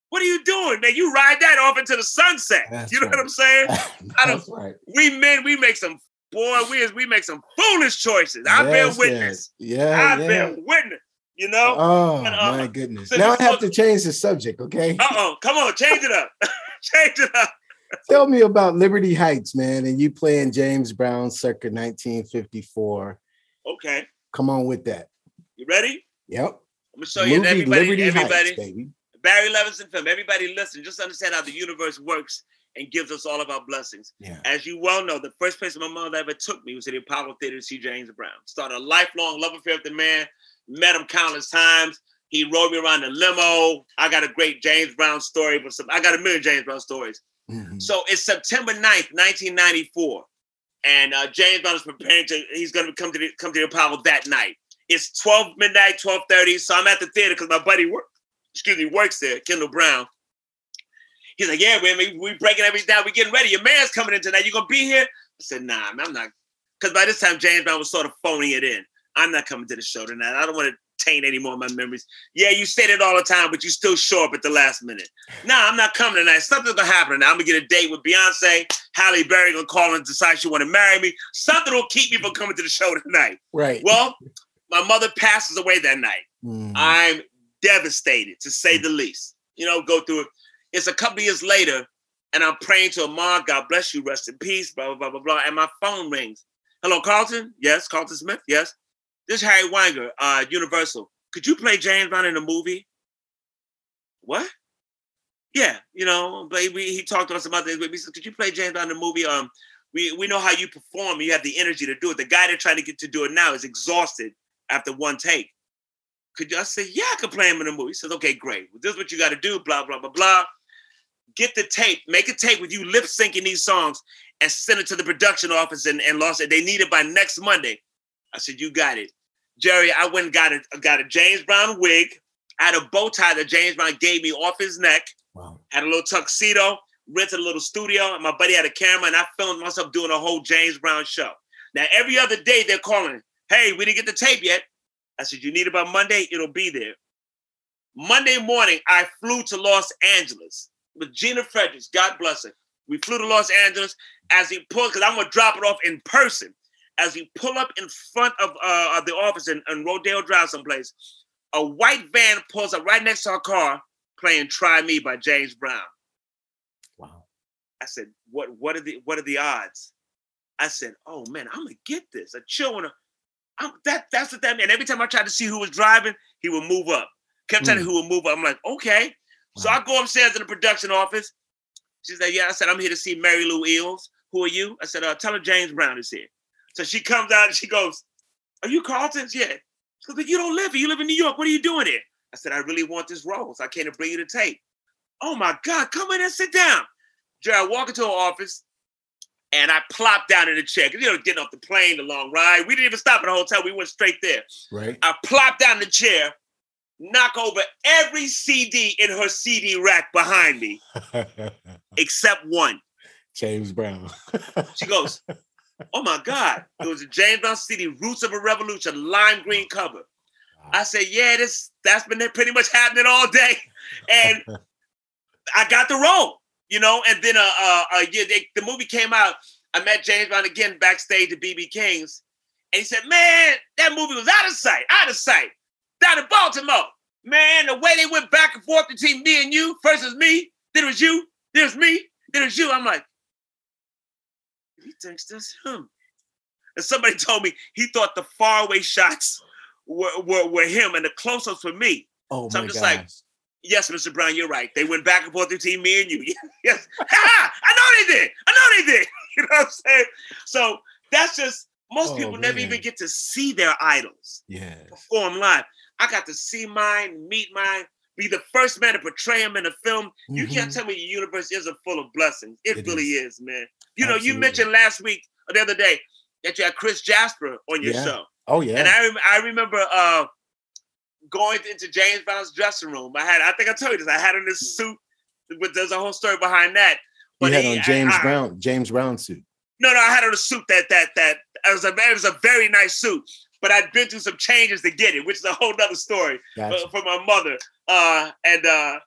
What are you doing, man? You ride that off into the sunset. That's you know what. I'm saying? I don't- right. We men, we make some boy, we we make some foolish choices. I've Yes, witness. yes. Yeah, I yeah. been witness. You know? Oh But, uh, my goodness! so Now I have to change the subject. Okay, Uh oh, come on, change it up. change it up. tell me about Liberty Heights, man, and you playing James Brown circa 1954. Okay, Come on with that. you ready? Yep. I'm gonna show you Movie everybody, Liberty everybody, Heights, baby. Barry Levinson film. Everybody listen, just understand how the universe works and gives us all of our blessings. Yeah. As you well know, the first place my mother ever took me was to the Apollo Theater to see James Brown. Started a lifelong love affair with the man. Met him countless times. He rode me around the limo. I got a great James Brown story, but some, I got a million James Brown stories. Mhm. So it's September 9th, 1994. And uh, James Brown is preparing to, he's going to come to the, come to the Apollo that night. It's 12 midnight, 12.30. So I'm at the theater because my buddy work, excuse me, works there, Kendall Brown. He's like, yeah, man, we, we breaking everything down. We getting ready. Your man's coming in tonight. You gonna be here? I said, nah, man, I'm not. Because by this time, James Brown was sort of phoning it in. I'm not coming to the show tonight. I don't want to taint any more of my memories. Yeah, you say it all the time, but you still show up at the last minute. Nah, I'm not coming tonight. Something's gonna happen tonight. I'm gonna get a date with Beyonce. Halle Berry gonna call and decide she want to marry me. Something will keep me from coming to the show tonight. Right. Well, my mother passes away that night. Mhm. I'm devastated to say the least. You know, go through it. It's a couple years later, and I'm praying to Amar, God bless you, rest in peace, blah, blah, blah, blah, blah. And my phone rings. Hello, Carlton? Yes, Carlton Smith? Yes. This is Harry Weinger, uh, Universal. Could you play James Brown in a movie? What? Yeah, you know, but he talked to us about this. We said, could you play James Brown in a movie? Um, we, we know how you perform. You have the energy to do it. The guy that trying to get to do it now is exhausted after one take. Could you? I said, yeah, I could play him in a movie. He says, okay, great. Well, this is what you got to do. Blah blah blah blah. Get the tape. Make a tape with you lip syncing these songs and send it to the production office in, in Los. They need it by next Monday. I said, you got it, Jerry. I went and got a got a James Brown wig. I had a bow tie that James Brown gave me off his neck. Wow. Had a little tuxedo. Rented a little studio. And my buddy had a camera, and I filmed myself doing a whole James Brown show. Now every other day they're calling. Hey, we didn't get the tape yet. I said, you need it by Monday, it'll be there. Monday morning, I flew to Los Angeles with Gina Fredericks, God bless her. We flew to Los Angeles as he pulled, because I'm gonna drop it off in person. As we pull up in front of, uh, of the office in, in Rodeo Drive someplace, a white van pulls up right next to our car playing Try Me by James Brown. Wow. I said, what, what are the what are the odds? I said, oh man, I'm gonna get this. A chill and a I'm, that that's what that meant. And every time I tried to see who was driving, he would move up. Kept telling Mm. me who would move up. I'm like, okay. So I go upstairs in the production office. She's like, yeah. I said, I'm here to see Mary Lou Eels. Who are you? I said, uh, tell her James Brown is here. So she comes out and she goes, Are you Carlton's? Yeah. She goes, but you don't live here. You live in New York. What are you doing here? I said, I really want this role. So I came to bring you the tape. Oh my God, come in and sit down. Jerry, I walk into her office and I plop down in the chair. You know, getting off the plane, the long ride. We didn't even stop at a hotel. We went straight there. Right. I plop down in the chair, knock over every CD in her CD rack behind me, except one. James Brown. She goes, Oh my God. It was a James Brown CD, Roots of a Revolution, lime green cover. I said, yeah, this that's been pretty much happening all day, and I got the role, you know. And then uh, uh, uh yeah, they, the movie came out. I met James Brown again backstage at BB King's, and he said, "Man, that movie was out of sight, out of sight, down in Baltimore. Man, the way they went back and forth between me and you, first was me, then it was you, then it was me, then it was you." I'm like, he thinks this him. And somebody told me he thought the faraway shots were, were, were him and the close-ups were me. Oh so my I'm just gosh. like, yes, Mr. Brown, you're right. They went back and forth between me and you. yes. Ha! I know they did. I know they did. You know what I'm saying? So that's just most Oh, people never even get to see their idols yes. perform live. I got to see mine, meet mine, be the first man to portray him in a film. You can't Mhm. tell me the universe isn't full of blessings. It, It really is. is. man. You know, you mentioned last week or the other day that you had Chris Jasper on your Yeah. show. Oh yeah. And I, rem- I remember uh, going into James Brown's dressing room. I had, I think I told you this. I had on this suit, but there's a whole story behind that. you had he- on James I- Brown, James Brown suit. No, no, I had on a suit that that that it was a it was a very nice suit, but I'd been through some changes to get it, which is a whole nother story Gotcha. uh, for my mother. Uh, and uh,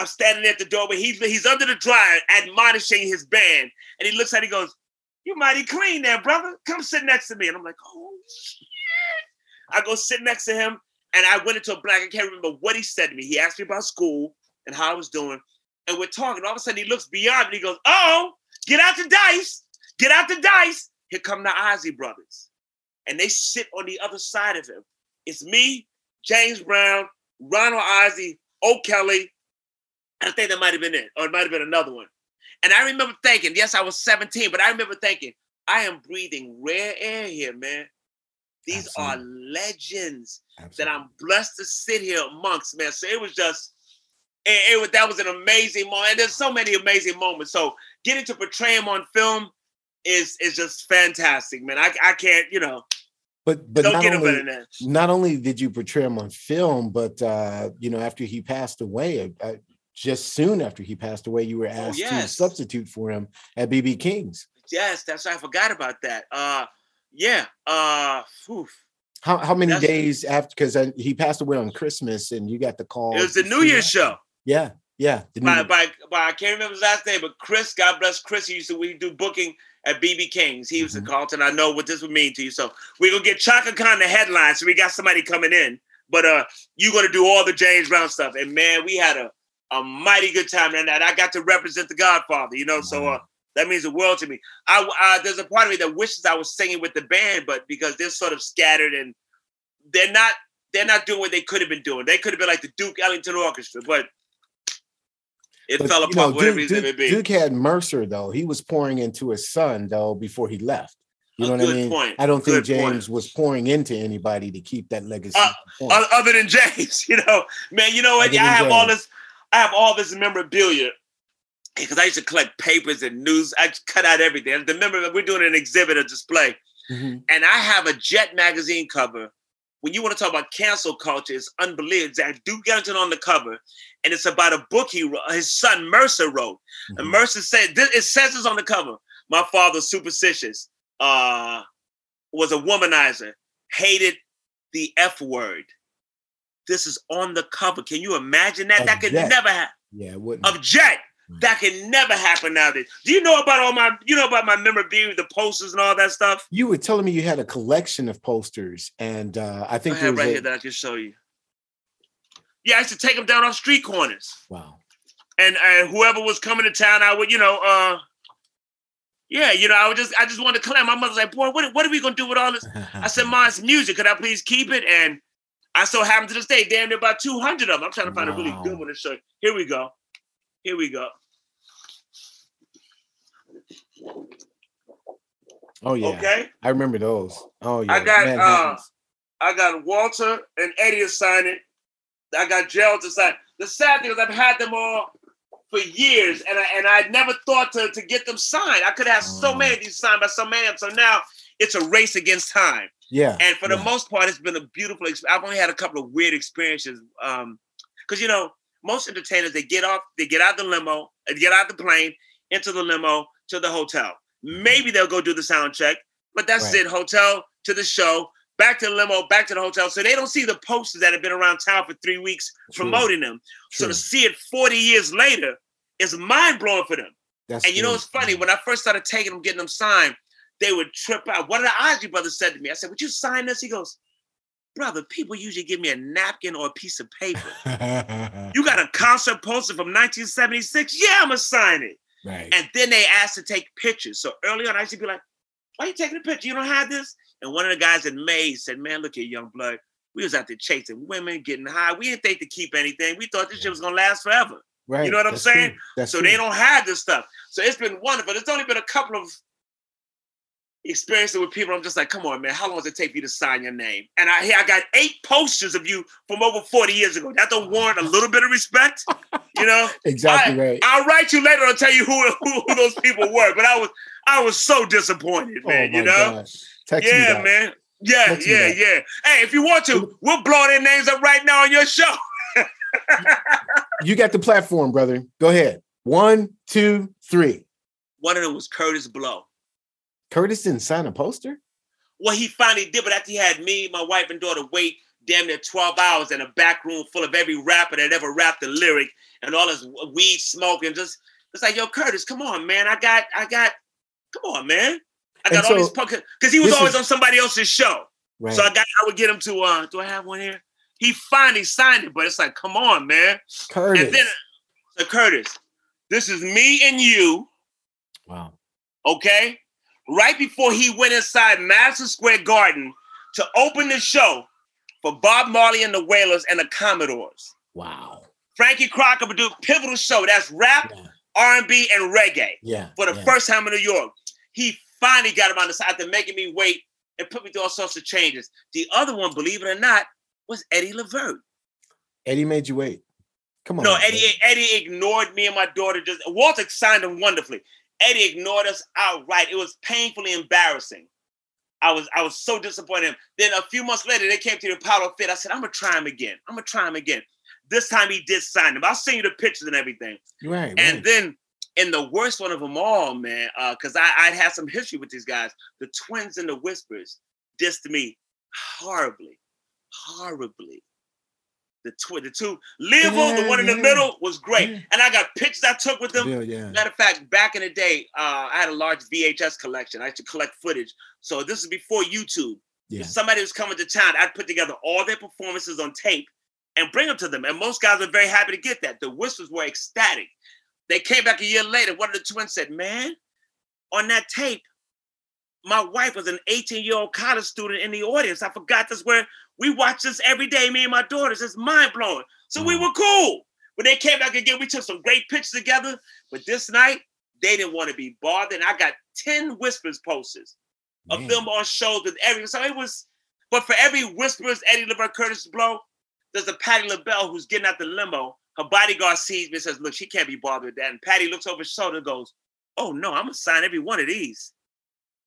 I'm standing at the doorway. He's he's under the dryer, admonishing his band, and he looks at. it, He goes, "You mighty clean there, brother. Come sit next to me." And I'm like, "Oh shit!" I go sit next to him, and I went into a blank. I can't remember what he said to me. He asked me about school and how I was doing, and we're talking. All of a sudden, he looks beyond me. He goes, "Oh, get out the dice! Get out the dice! Here come the Isley brothers." And they sit on the other side of him. It's me, James Brown, Ronald Isley, O. I think that might have been it, or it might have been another one. And I remember thinking, yes, I was 17, but I remember thinking, I am breathing rare air here, man. These are legends that I'm blessed to sit here amongst, man. So it was just, it, it was that was an amazing moment. And there's so many amazing moments. So getting to portray him on film is is just fantastic, man. I, I can't, you know, But but don't not only, not only did you portray him on film, but uh, you know after he passed away, just soon after he passed away, you were asked to Oh, yes. substitute for him at BB King's. Yes, that's I forgot about that. Uh yeah. Uh. How how many That's- days after? Because he passed away on Christmas, and you got the call. it was the New Year's show. Yeah, yeah. the By, by by I can't remember his last name, but Chris, God bless Chris, he used to we do booking at BB King's. He was Mhm. in Carlton. I know what this would mean to you. So we're gonna get Chaka Khan the headline. So we got somebody coming in. But uh you're gonna do all the James Brown stuff. And man, we had a a mighty good time and I got to represent the Godfather, you know. So uh that means the world to me. I uh, there's a part of me that wishes I was singing with the band, but because they're sort of scattered and they're not they're not doing what they could have been doing. They could have been like the Duke Ellington Orchestra, but it But, fell you know, apart. whatever Duke, reason it Duke, may be. Duke had Mercer though. He was pouring into his son though before he left. You A know what I mean? point. I don't think Good point. James was pouring into anybody to keep that legacy. Uh, other than James, you know, man, you know what? Other I have all this, I have all this memorabilia because I used to collect papers and news. I cut out everything. And remember, we're doing an exhibit, a display, Mhm. and I have a Jet magazine cover. When you want to talk about cancel culture, it's unbelievable. It's Duke Ellington on the cover, and it's about a book he wrote, his son Mercer wrote. And Mhm. Mercer said, this, it says this on the cover. My father, superstitious, uh, was a womanizer, hated the F word. This is on the cover. Can you imagine that? Of that could Jet. never happen. Yeah, it wouldn't. Of Jet. That can never happen nowadays. Do you know about all my, you know about my memorabilia, the posters and all that stuff? you were telling me you had a collection of posters, and uh, I I think there have right a- here that I can show you. Yeah, I used to take them down off street corners. wow. and uh, whoever was coming to town, I would, you know, uh, yeah, you know, I would just, I just wanted to collect. My mother's like, boy, what, what are we gonna do with all this? I said, Ma, it's music. Could I please keep it? And I so happen to this day, damn near about 200 of them. I'm trying to find a really good one to show you. Here we go. Here we go. oh yeah, Okay. I remember those. Oh yeah, I got, uh, I got Walter and Eddie to sign it. I got Gerald to sign. The sad thing is I've had them all for years, and I and I never thought to, to get them signed. I could have so Oh. many of these signed by so many of them. So now it's a race against time. Yeah, And for the most part, it's been a beautiful experience. I've only had a couple of weird experiences. Um, because you know, most entertainers they get off, they get out the limo, they get out the plane, into the limo to the hotel. Maybe they'll go do the sound check, but that's Right. it. Hotel to the show, back to the limo, back to the hotel. So they don't see the posters that have been around town for three weeks True. promoting them. So to see it 40 years later is mind blowing for them. That's And you know it's funny? When I first started taking them, getting them signed, they would trip out. One of the Isley brothers said to me, I said, Would you sign this? He goes, Brother, people usually give me a napkin or a piece of paper. You got a concert poster from 1976? Yeah, I'm gonna sign it. right. And then they asked to take pictures. So early on, I used to be like, Why are you taking a picture? You don't have this? And one of the guys in May said, Man, look here, young blood. We was out there chasing women, getting high. We didn't think to keep anything. We thought this shit was gonna last forever. right. You know what I'm saying? So true. they don't have this stuff. So it's been wonderful. It's only been a couple of experiences with people. I'm just like, come on, man, how long does it take for you to sign your name? And I I got eight posters of you from over 40 years ago. That don't warrant a little bit of respect, you know? exactly right. I'll write you later and tell you who, who, who those people were. But I was I was so disappointed, man. oh you know? gosh. Text me Yeah, man. Yeah, Text yeah, yeah. Hey, if you want to, we'll blow their names up right now on your show. You got the platform, brother. Go ahead. One, two, three. One of them was Kurtis Blow. Kurtis didn't sign a poster. Well, he finally did, but after he had me, my wife, and daughter wait damn near 12 hours in a back room full of every rapper that ever rapped a lyric and all this weed smoking. just it's like, yo, Kurtis, come on, man. I got, I got, come on, man. I got all so, these because he was always is- on somebody else's show. Right. So I got I would get him to uh do I have one here? He finally signed it, but it's like, come on, man. Kurtis. And then so Kurtis, this is me and you, wow. okay? Right before he went inside Madison Square Garden to open the show for Bob Marley and the Wailers and the Commodores. Wow. Frankie Crocker would do a pivotal show. That's rap, Yeah. R&B, and reggae Yeah. for the yeah. first time in New York. He finally got him on the side after making me wait and put me through all sorts of changes. The other one, believe it or not, was Eddie Levert. Eddie made you wait. Come on. No. Eddie Eddie ignored me and my daughter. Just Walter signed him wonderfully. Eddie ignored us outright. It was painfully embarrassing. I was I was so disappointed. Then a few months later, they came to the Apollo Fit. I said, I'm gonna try him again. I'm gonna try him again. This time he did sign him. I'll send you the pictures and everything. Right. And right. then in the worst one of them all, man, uh, because I I'd had some history with these guys. The twins and the whispers dissed me horribly, horribly. The twi- the two, Leaveil, the one in the yeah. middle, was great. Yeah. And I got pictures I took with them. yeah, yeah. Matter of fact, back in the day, uh, I had a large VHS collection. I used to collect footage. So this is before YouTube. Yeah. If somebody was coming to town, I'd put together all their performances on tape and bring them to them. And most guys were very happy to get that. The whispers were ecstatic. They came back a year later. One of the twins said, Man, on that tape, my wife was an 18 year old college student in the audience. I forgot this where we watch this every day, me and my daughters. It's mind blowing. So we mm. were cool. When they came back again, we took some great pictures together. But this night, they didn't want to be bothered. And I got 10 whispers posters of them on shows with every so it was but for every whispers Eddie Levert Kurtis Blow, there's a Patti LaBelle who's getting out the limo. Her bodyguard sees me and says, Look, she can't be bothered with that. And Patti looks over his shoulder and goes, Oh no, I'm gonna sign every one of these.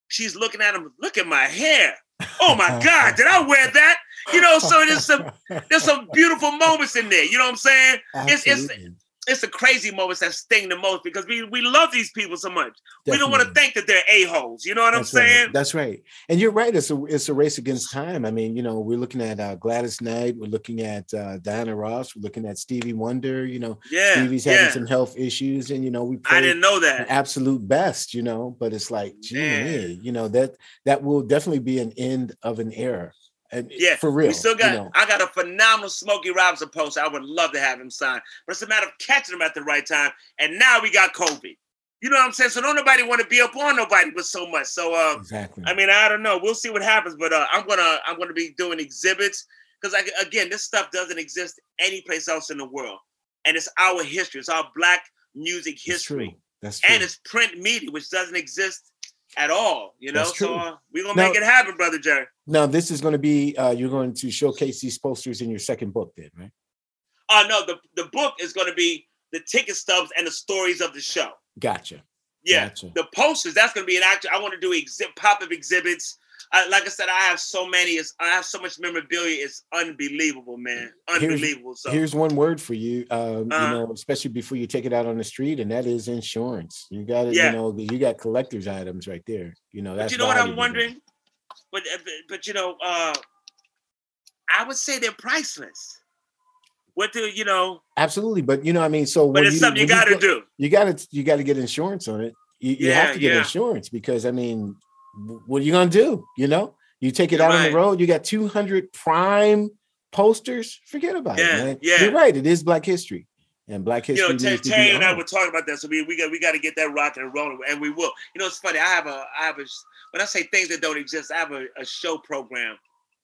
She's looking at him, look at my hair. Oh my God, did I wear that? You know, so there's some there's some beautiful moments in there. You know what I'm saying? it's- it's- Absolutely. It's the crazy moments that sting the most because we we love these people so much. We don't want to think that they're a-holes. You know what I'm That's right. saying? That's right. And you're right. It's a it's a race against time. I mean, you know, we're looking at uh, Gladys Knight. We're looking at uh, Diana Ross. We're looking at Stevie Wonder. You know, Yeah. Stevie's having yeah. some health issues, and you know, we I didn't know that. absolute best. You know, but it's like, gee, man, you know that that will definitely be an end of an era. And Yeah, for real. We still got. You know, I got a phenomenal Smokey Robinson post. I would love to have him sign, but it's a matter of catching him at the right time. And now we got Kobe. You know what I'm saying? So don't nobody want to be up on nobody with so much. So uh, exactly. I mean, I don't know. We'll see what happens, but uh, I'm gonna I'm gonna be doing exhibits because I again, this stuff doesn't exist anyplace else in the world, and it's our history. It's our Black music That's history, true. That's true. and it's print media, which doesn't exist at all. You know, so uh, we're gonna Now- make it happen, brother Jerry. now this is to be uh, you're going to showcase these posters in your second book, then, right? Oh no, the the book is to be the ticket stubs and the stories of the show. Gotcha. Yeah, Gotcha. the posters. That's to be an act. I want to do exhibit pop up exhibits. I, like I said, I have so many. It's, I have so much memorabilia. It's unbelievable, man. Here's- Unbelievable. so Here's one word for you, um, Uh-huh. you know, especially before you take it out on the street, and that is insurance. You got it, Yeah. you know, you got collector's items right there. You know, but you know what I'm wondering? but but, but you know, uh, I would say they're priceless. What do you know? Absolutely, but you know, I mean, so but it's you, something you got to do. You got to you got to get insurance on it. You, you Yeah, have to get yeah. insurance because I mean, what are you gonna do? You know, you take it You're out on the road. You got two hundred prime posters. Forget about Yeah, it, man. yeah. You're right. It is Black History, and Black History. You know, Terry, needs to Tay be and I were talking about that, so we we got we got to get that rocking and rolling, and we will. You know, it's funny. I have a I have a when I say things that don't exist, I have a, a show program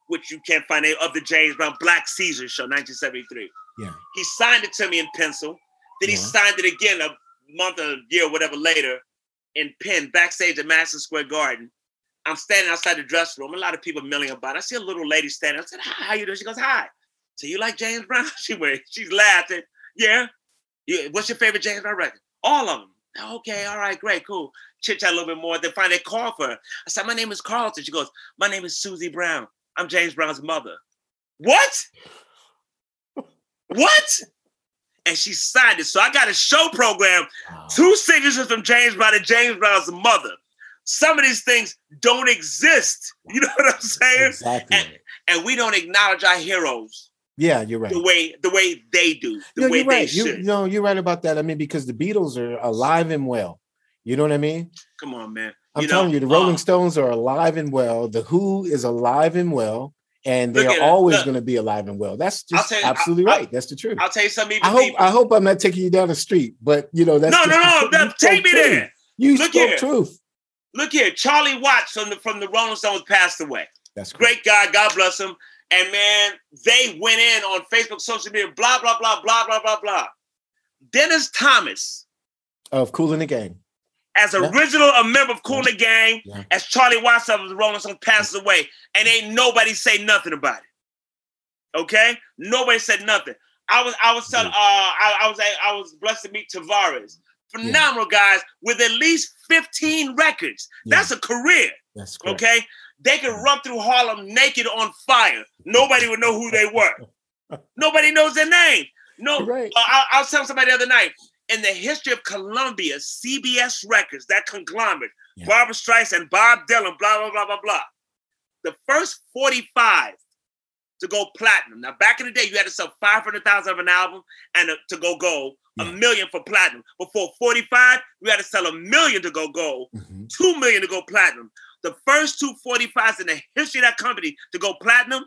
which you can't find of the James Brown Black Caesar show, 1973. Yeah. He signed it to me in pencil. Then he signed it again a month or a year, whatever later, in pen backstage at Madison Square Garden. I'm standing outside the dressing room. A lot of people milling about. I see a little lady standing. I said, "Hi, how you doing?" She goes, "Hi." So you like James Brown? She went. She's laughing. Yeah. Yeah. What's your favorite James Brown record? All of them. Oh, okay. All right. Great. Cool. Chit chat a little bit more. Then finally call for her. I said, "My name is Carlton." She goes, "My name is Susie Brown. I'm James Brown's mother." What? What? And she signed it. So I got a show program Wow. two signatures from James Brown and James Brown's mother. Some of these things don't exist. You know what I'm saying? Exactly. And, and we don't acknowledge our heroes yeah, you're right. the way the way they do, the No, way you're they right. You, should. no, you're right about that. I mean, because the Beatles are alive and well. You know what I mean? Come on, man. I'm You know, telling you, the Rolling uh, Stones are alive and well. The Who is alive and well, and they are always going to be alive and well. That's just you, absolutely I- right. That's the truth. I'll tell you something. I hope people, I hope I'm not taking you down the street, but you know that's no, no, no, no. Take me there. You Look spoke here. truth. Look here, Charlie Watts from the from the Rolling Stones passed away. That's great. Great guy, God bless him. And man, they went in on Facebook, social media, blah blah blah blah blah blah blah. Dennis Thomas, Of Kool and the Gang. as Yeah. original a member of Kool and the Gang, Yeah. as Charlie Watts of the Rolling Stones passes away, and ain't nobody say nothing about it. Okay, nobody said nothing. I was I was telling uh I, I was I was blessed to meet Tavares, phenomenal guys with at least fifteen records. Yeah. That's a career. That's correct. Okay, they could run through Harlem naked on fire. Nobody would know who they were. Nobody knows their name. No, right. uh, I, I was telling somebody the other night in the history of Columbia, CBS Records, that conglomerate, Yeah. Barbra Streisand, Bob Dylan, blah blah blah blah blah. The first forty-five to go platinum. Now, back in the day, you had to sell five hundred thousand of an album and uh, to go gold, a million for platinum. Before forty-five, we had to sell a million to go gold, Mhm. two million to go platinum. The first two 45s in the history of that company to go platinum,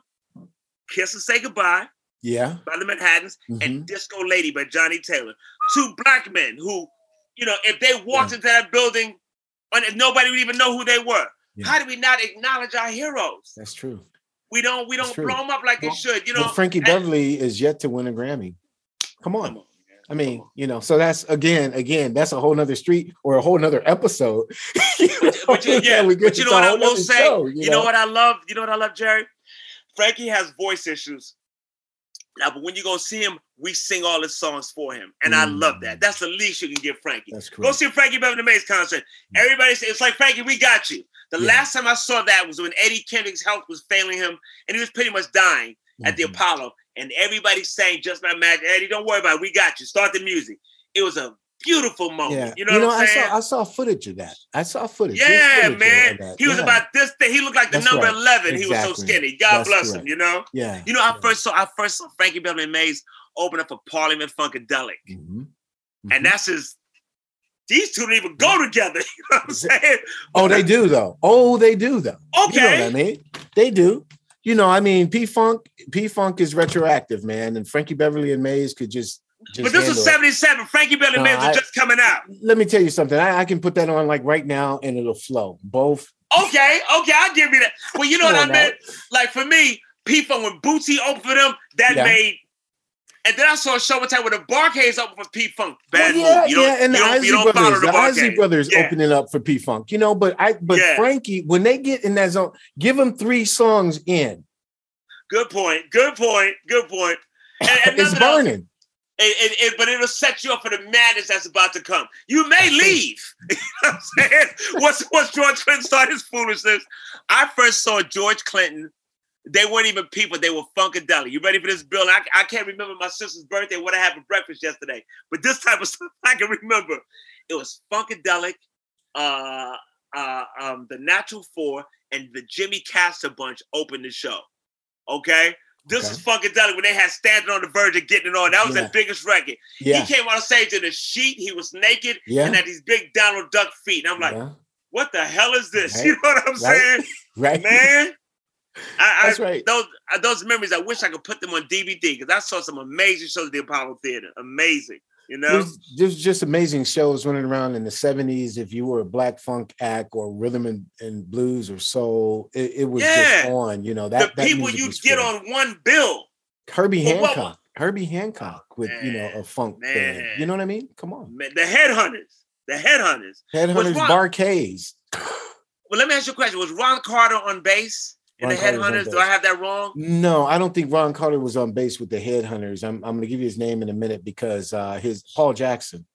Kiss and Say Goodbye Yeah. by the Manhattans Mhm. and Disco Lady by Johnnie Taylor. Two black men who, you know, if they walked into that building and nobody would even know who they were. Yeah. How do we not acknowledge our heroes? That's true. We don't we don't true. blow them up like Well- they should, you know. But Frankie and- Beverly is yet to win a Grammy. Come Come on. on. I mean, you know, so that's again, again, that's a whole nother street or a whole nother episode. You But you, yeah, we but get you to know what a I whole will say? show, you know what I love? You know what I love, Jerry? Frankie has voice issues. Now, but when you go see him, we sing all his songs for him. And I love that. Mm. That's the least you can give Frankie. That's Go see Frankie Beverly Maze concert. Everybody say it's like Frankie, we got you. The Yeah. last time I saw that was when Eddie Kendrick's health was failing him, and he was pretty much dying at the Mhm. Apollo. And everybody saying, "Just my magic, Eddie, don't worry about it. We got you. Start the music." It was a beautiful moment. Yeah, You know what I'm I saying? saw I saw footage of that. I saw footage. Yeah, footage of man. He was Yeah. about this thing. He looked like the That's number right. 11. He was so skinny. God That's bless him, you know? Yeah. You know, I yeah. first saw I first saw Frankie Beverly and Maze open up for Parliament Funkadelic. Mhm. And Mhm. that's his these two don't even go together. You know what I'm saying? oh, they do though. Oh, they do though. You know Okay. what I mean? They do. You know, I mean, P Funk, P Funk is retroactive, man, and Frankie Beverly and Maze could just. Just but this handle it. 77. Frankie Beverly No, I- just coming out. Let me tell you something. I, I can put that on like right now, and it'll flow. Both. Okay, okay, I'll give you that. Well, you know what I now. meant? Like for me, P Funk when Bootsy opened for them, that Yeah. made and then I saw a show one time with the Bar-Kays open for P Funk. Bad Well, yeah, move. You yeah, and you the Isley brothers, the the Bar-Kays. brothers Yeah. opening up for P Funk. You know, but I, but Yeah. Frankie, when they get in that zone, give them three songs in. Good point. Good point. Good point. And, and it's burning. else, it, it, it- but it'll set you up for the madness that's about to come. You may leave. you know what I'm saying? Once, once George Clinton started his foolishness, I first saw George Clinton. They weren't even people, they were Funkadelic. You ready for this, Bill? I, I can't remember my sister's birthday, what I had for breakfast yesterday, but this type of stuff I can remember. It was Funkadelic, uh, uh, um, the Natural Four and the Jimmy Castor Bunch opened the show. Okay. This Okay. is Funkadelic when they had Standing on the Verge of Getting It On. That was Yeah. their biggest record. Yeah. He came on stage in a sheet. He was naked Yeah. and had these big Donald Duck feet. And I'm like, yeah. what the hell is this? Right. You know what I'm Right. saying? Right. Man. I, That's I, right. Those uh, those memories, I wish I could put them on DVD because I saw some amazing shows at the Apollo Theater. Amazing. You know? There's, there's just amazing shows running around in the 70s. If you were a black funk act or rhythm and, and blues or soul, it, it was just on. You know, the that, that people music you get on one bill. Herbie Well, Hancock. Herbie Hancock with you know a funk band. You know what I mean? Come on. Man, The headhunters. The headhunters. Headhunters, wrong? Bar-Kays. Well, let me ask you a question. Was Ron Carter on bass in Ron the Carter was on headhunters? Do. I have that wrong? No, I don't think Ron Carter was on bass with the Headhunters. I'm, I'm going to give you his name in a minute because uh, his Paul Jackson,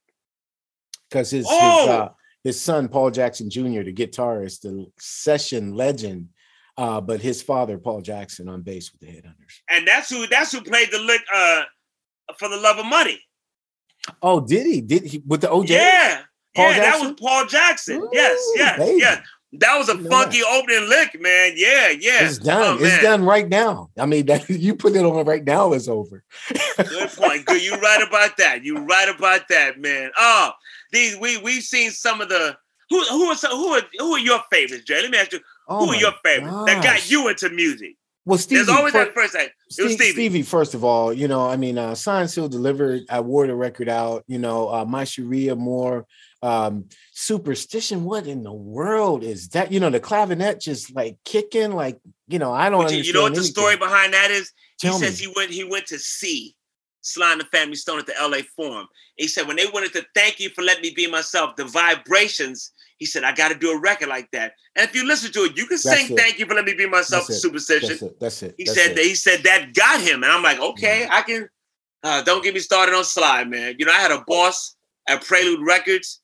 because his his, Oh! uh, his son Paul Jackson Jr., the guitarist, the session legend, uh, but his father Paul Jackson on bass with the Headhunters. And that's who that's who played the lick uh for the love of money. Oh, did he? Did he with the OJ? Yeah. Paul yeah, that was Paul Jackson. yes, yes, baby. yes. That was a funky opening lick, man. Yeah, yeah. It's done. Oh, it's done right now. I mean, that, you put it on right now. It's over. Good point. Good. You right about that. You're right about that, man. Oh, these we we've seen some of the who who are some, who are who are your favorites, Jay? Let me ask you, Oh who are your favorites that got you into music? Well, Stevie, There's always fir- that first. It was Steve- Stevie. Stevie, first of all, you know, I mean, uh, Sign Seal delivered. I wore the record out. You know, uh, My Cherie Amour um, superstition. What in the world is that? You know, the clavinet just like kicking, like you know, I don't you, understand. you know what the story behind that is? Tell he me. says he went he went to see Sly and the Family Stone at the LA Forum. He said when they wanted to thank you for letting me be myself, the vibrations. He said I got to do a record like that. And if you listen to it, you can sing it. "Thank You for letting me be myself" That's it. superstition. That's it. That's it. He that's said it. that he said that got him, and I'm like, okay, I can. Uh, don't get me started on Sly, man. You know, I had a boss at Prelude Records.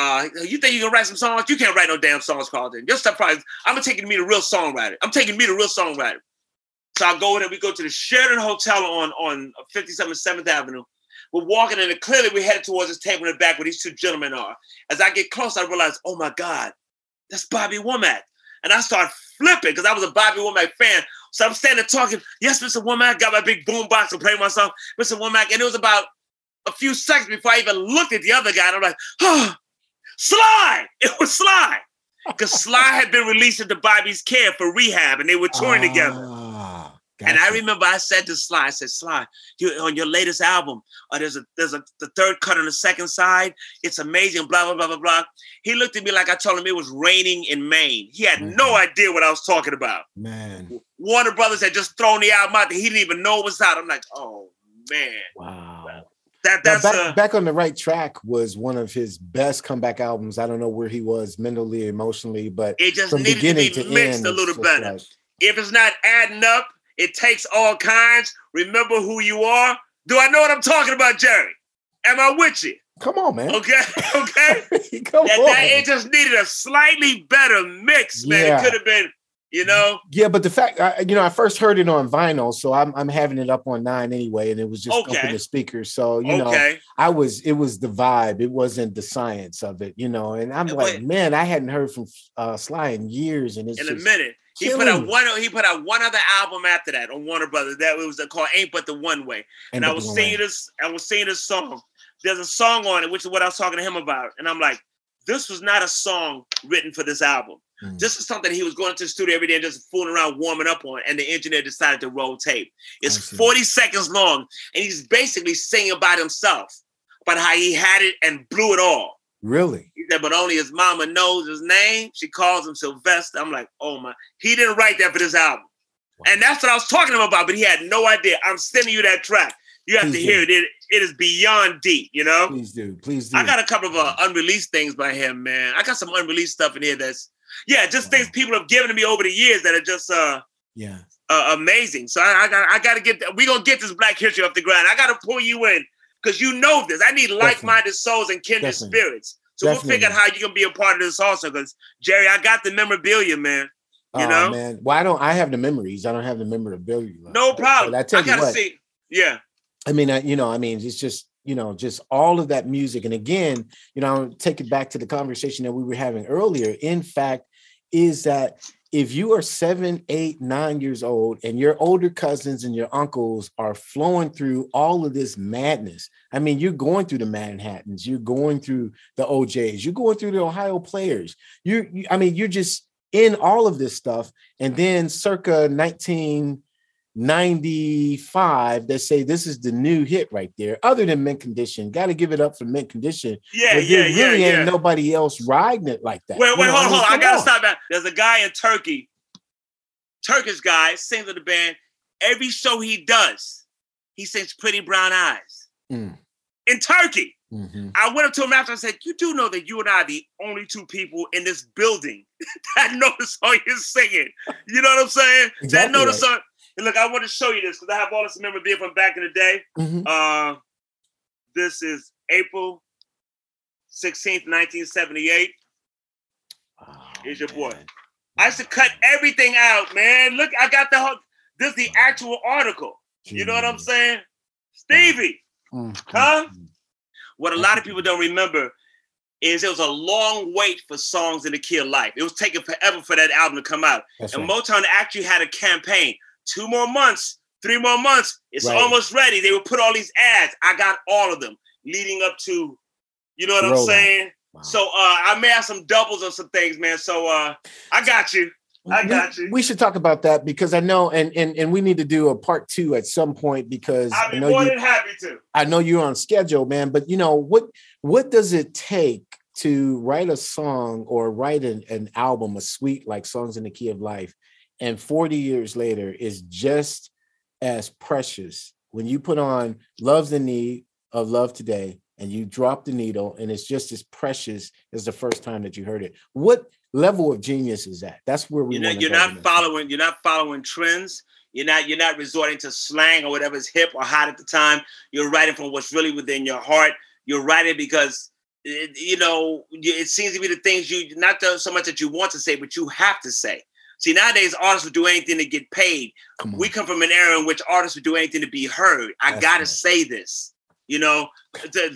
Uh, you think you can write some songs? You can't write no damn songs, Carlton. Your stuff probably. I'm gonna taking me the real songwriter. I'm taking me the real songwriter. So I go in and we go to the Sheraton Hotel on on 57 7th Avenue. We're walking in, and clearly we're headed towards this table in the back where these two gentlemen are. As I get close, I realize, oh my God, that's Bobby Womack. And I start flipping because I was a Bobby Womack fan. So I'm standing talking, yes, Mr. Womack, got my big boom box and playing my song, Mr. Womack. And it was about a few seconds before I even looked at the other guy. And I'm like, oh, Sly! It was Sly. Because Sly had been released into Bobby's care for rehab and they were touring together. Ah, And I remember I said to Sly, I said, Sly, you on your latest album, uh, there's a there's a the third cut on the second side. It's amazing, blah, blah, blah, blah, blah. He looked at me like I told him it was raining in Maine. He had no Mhm. idea what I was talking about. man. Warner Brothers had just thrown the album out that he didn't even know it was out. I'm like, oh man. Wow. That that's back, uh, back on the right track was one of his best comeback albums. I don't know where he was mentally, emotionally, but it just from needed to beginning be to mixed end, a little better. like- if it's not adding up, it takes all kinds. Remember who you are. Do I know what I'm talking about, Jerry? Am I with you? come on, man. Okay, okay. come that, on. that it just needed a slightly better mix, man. Yeah. It could have been, you know. Yeah, but the fact, I, you know, I first heard it on vinyl, so I'm I'm having it up on nine anyway, and it was just up Okay. in the speakers. So you know, I was it was the vibe, it wasn't the science of it, you know. And I'm And like, man, I hadn't heard from uh, Sly in years, and it's in a minute. He put out one. He put out one other album after that on Warner Brothers. That was called "Ain't But the One Way." And I was singing Way. this. I was singing this song. There's a song on it, which is what I was talking to him about. And I'm like, this was not a song written for this album. Mm. This is something he was going to the studio every day and just fooling around, warming up on. And the engineer decided to roll tape. It's 40 seconds long, and he's basically singing about himself, about how he had it and blew it all. Really? He said, but only his mama knows his name. She calls him Sylvester. I'm like, oh my. He didn't write that for this album. And that's what I was talking to him about, but he had no idea. I'm sending you that track. You have Please to hear do. it. it. It is beyond deep, you know? Please do, please do. I got a couple of uh, unreleased things by him, man. I got some unreleased stuff in here that's, yeah, just things people have given to me over the years that are just uh, yeah. uh amazing. So I, I got I got to get we gonna get this Black History off the ground. I got to pull you in because you know this. I need like-minded souls and kindred Definitely. spirits. So we'll figure out how you can be a part of this also. Because Jerry, I got the memorabilia, man. You oh, know? man. Well, I don't. I have the memories. I don't have the memorabilia. No problem. But I tell I you gotta what. see. Yeah. I mean, I, you know, I mean, it's just you know, just all of that music. And again, you know, take it back to the conversation that we were having earlier. In fact, is that if you are seven, eight, nine years old, and your older cousins and your uncles are flowing through all of this madness, I mean, you're going through the Manhattans, you're going through the O'Jays, you're going through the Ohio players. You're, you, I mean, you're just in all of this stuff. And then circa 1995, that say this is the new hit right there, other than mint condition. Got to give it up for mint condition. Yeah, yeah, yeah. Really yeah. ain't nobody else riding it like that. Wait, wait, you know, hold, hold. I, gotta on. stop that. There's a guy in Turkey, Turkish guy, sings in the band. Every show he does, he sings Pretty Brown Eyes. Mm. In Turkey. Mm-hmm. I went up to him after I said, You do know that you and I are the only two people in this building that know the song you're singing. You know what I'm saying? Exactly that know the song. Look, I want to show you this because I have all this memorabilia from back in the day. Mm-hmm. Uh, this is April 16th, 1978. Oh, Here's your boy. I used to cut everything out, man. Look, I got the whole, this is the actual article. Jeez. You know what I'm saying? Stevie. Mm-hmm. Huh? What a lot of people don't remember is it was a long wait for songs in the key of life. It was taking forever for that album to come out. That's and right. Motown actually had a campaign. Two more months, three more months, it's right. almost ready. They would put all these ads. I got all of them leading up to, you know what Roll I'm saying? Wow. So uh, I may have some doubles on some things, man. So uh, I got you. I got we, you. We should talk about that because I know, and and and we need to do a part two at some point because I'd be I know more you, than happy to. I know you're on schedule, man. But you know what? What does it take to write a song or write an, an album, a suite like "Songs in the Key of Life," and 40 years later is just as precious when you put on "Love's the Need" of Love Today and you drop the needle and it's just as precious as the first time that you heard it. What level of genius is that? That's where we you know, you're not following you're not following trends. You're not you're not resorting to slang or whatever's hip or hot at the time. You're writing from what's really within your heart. You're writing because it, you know it seems to be the things you not so much that you want to say, but you have to say. See, nowadays artists would do anything to get paid. Come we come from an era in which artists would do anything to be heard. I That's gotta right. say this. You know,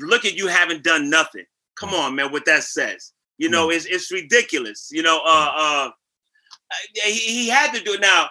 look at you haven't done nothing. Come on, man. What that says. You know, it's it's ridiculous. You know, uh, uh, he, he had to do it now.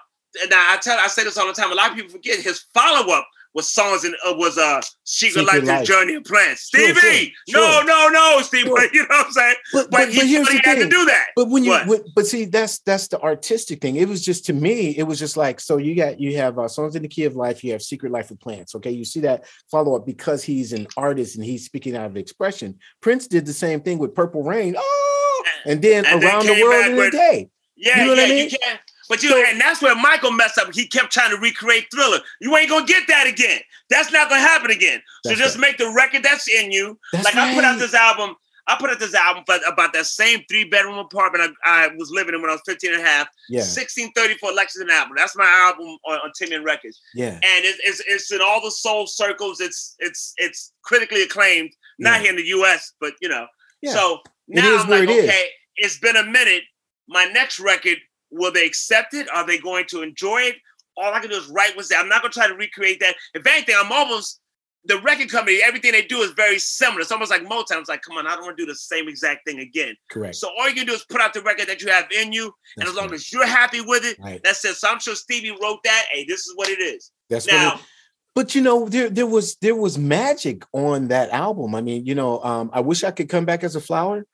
Now I tell I say this all the time. A lot of people forget his follow up was songs and uh, was uh Secret, Secret Life, Journey of Plants. Stevie, sure, sure, sure. no, no, no, Stevie. Sure. You know what I'm saying? But, but, but, he, but here's he the had thing. to do that. But when you, but, but see, that's that's the artistic thing. It was just to me, it was just like so. You got you have uh, songs in the key of life. You have Secret Life of Plants. Okay, you see that follow up because he's an artist and he's speaking out of expression. Prince did the same thing with Purple Rain. Oh, and then and around then the world in a day. Yeah, you know yeah, what I mean? You can't, but you so, and that's where Michael messed up. He kept trying to recreate Thriller. You ain't gonna get that again. That's not gonna happen again. So just right. make the record that's in you. That's like right. I put out this album. I put out this album for, about that same three bedroom apartment I, I, was living in when I was 15 and a half. Yeah. 1634 Lexington Avenue. That's my album on, on Records. Yeah. And it, it's it's in all the soul circles. It's it's it's critically acclaimed. Not yeah. here in the US, but you know. Yeah. So now I'm like, okay, is. it's been a minute. My next record Will they accept it? Are they going to enjoy it? All I can do is write what's there. I'm not going to try to recreate that. If anything, I'm almost the record company. Everything they do is very similar. It's almost like Motown. It's like, come on, I don't want to do the same exact thing again. Correct. So all you can do is put out the record that you have in you, that's and as long as you're happy with it, right. that's it. So I'm sure Stevie wrote that. Hey, this is what it is. That's now. It, but you know, there there was there was magic on that album. I mean, you know, um, I wish I could come back as a flower.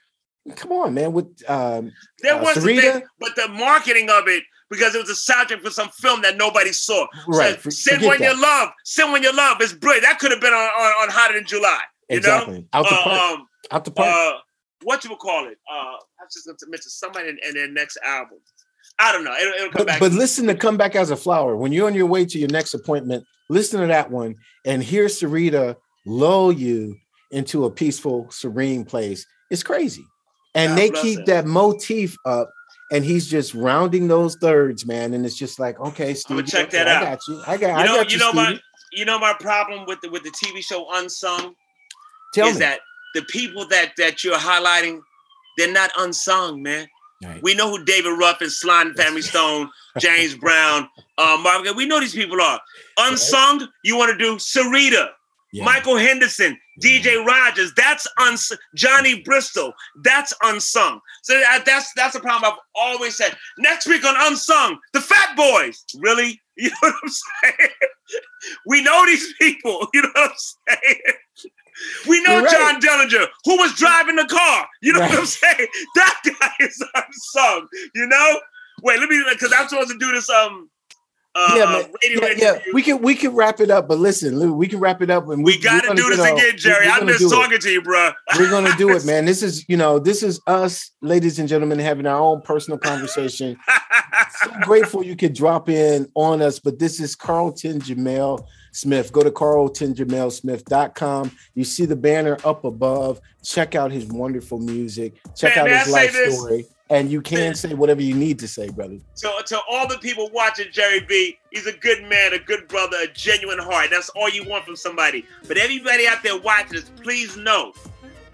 Come on, man. With um, there uh, was thing, but the marketing of it because it was a soundtrack for some film that nobody saw. Right. So, Send One Your Love. Send One Your Love. It's brilliant. That could have been on, on, on Hotter Than July. You exactly. Know? Out the uh, park. Um, Out the park. Uh, what you would call it? Uh, I was just going to mention somebody in, in, their next album. I don't know. It'll, it'll come but, back. But listen to "Come Back as a Flower." When you're on your way to your next appointment, listen to that one and hear Syreeta lull you into a peaceful, serene place. It's crazy and God they keep it. that motif up and he's just rounding those thirds, man. And it's just like, okay, Steve, check okay, that I out. got you. I got. You I got you, you know my, you know my problem with the with the TV show Unsung Tell is me. that the people that that you're highlighting, they're not unsung, man. Right. We know who David Ruff and Sly and Family Stone, James Brown, uh, Marvin. We know these people are unsung. Right. You want to do Syreeta, Yeah. Michael Henderson, DJ Rogers, that's uns Johnny Bristol, that's unsung. So that's that's a problem I've always said. Next week on Unsung, the Fat Boys. Really? You know what I'm saying? we know these people. You know what I'm saying? We know right. John Dillinger, who was driving the car. You know right. what I'm saying? That guy is unsung. You know? Wait, let me because I'm supposed to do this um uh, yeah, man. yeah, yeah, we can we can wrap it up, but listen, we can wrap it up, and we, we got to do this again, Jerry. I miss talking it. to you, bro. we're gonna do it, man. This is you know, this is us, ladies and gentlemen, having our own personal conversation. so grateful you could drop in on us, but this is Carlton Jumel Smith. Go to carltonjumelsmith.com. You see the banner up above. Check out his wonderful music. Check man, out his life story and you can say whatever you need to say, brother. So to all the people watching Jerry B, he's a good man, a good brother, a genuine heart. That's all you want from somebody. But everybody out there watching this, please know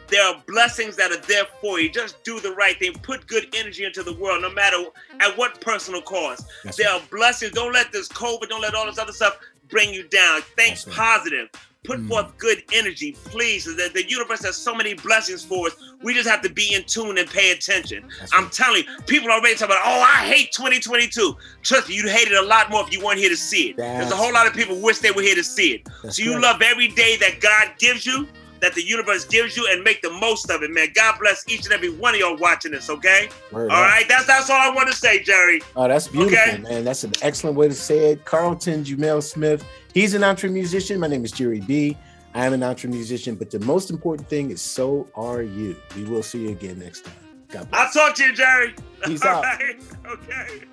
there are blessings that are there for you. Just do the right thing. Put good energy into the world, no matter at what personal cost. That's there right. are blessings. Don't let this COVID, don't let all this other stuff bring you down. Think positive. Put mm. forth good energy, please. The, the universe has so many blessings for us. We just have to be in tune and pay attention. That's I'm right. telling you, people are already talking about, oh, I hate 2022. Trust me, you'd hate it a lot more if you weren't here to see it. That's There's a whole lot of people wish they were here to see it. That's so you right. love every day that God gives you, that the universe gives you, and make the most of it, man. God bless each and every one of y'all watching this, okay? Word all right, that's that's all I want to say, Jerry. Oh, that's beautiful, okay? man. That's an excellent way to say it. Carlton Jumel Smith. He's an EntreMusician. My name is Jerry B. I am an EntreMusician, but the most important thing is so are you. We will see you again next time. God bless. I'll talk to you, Jerry. Peace out. Right. Okay.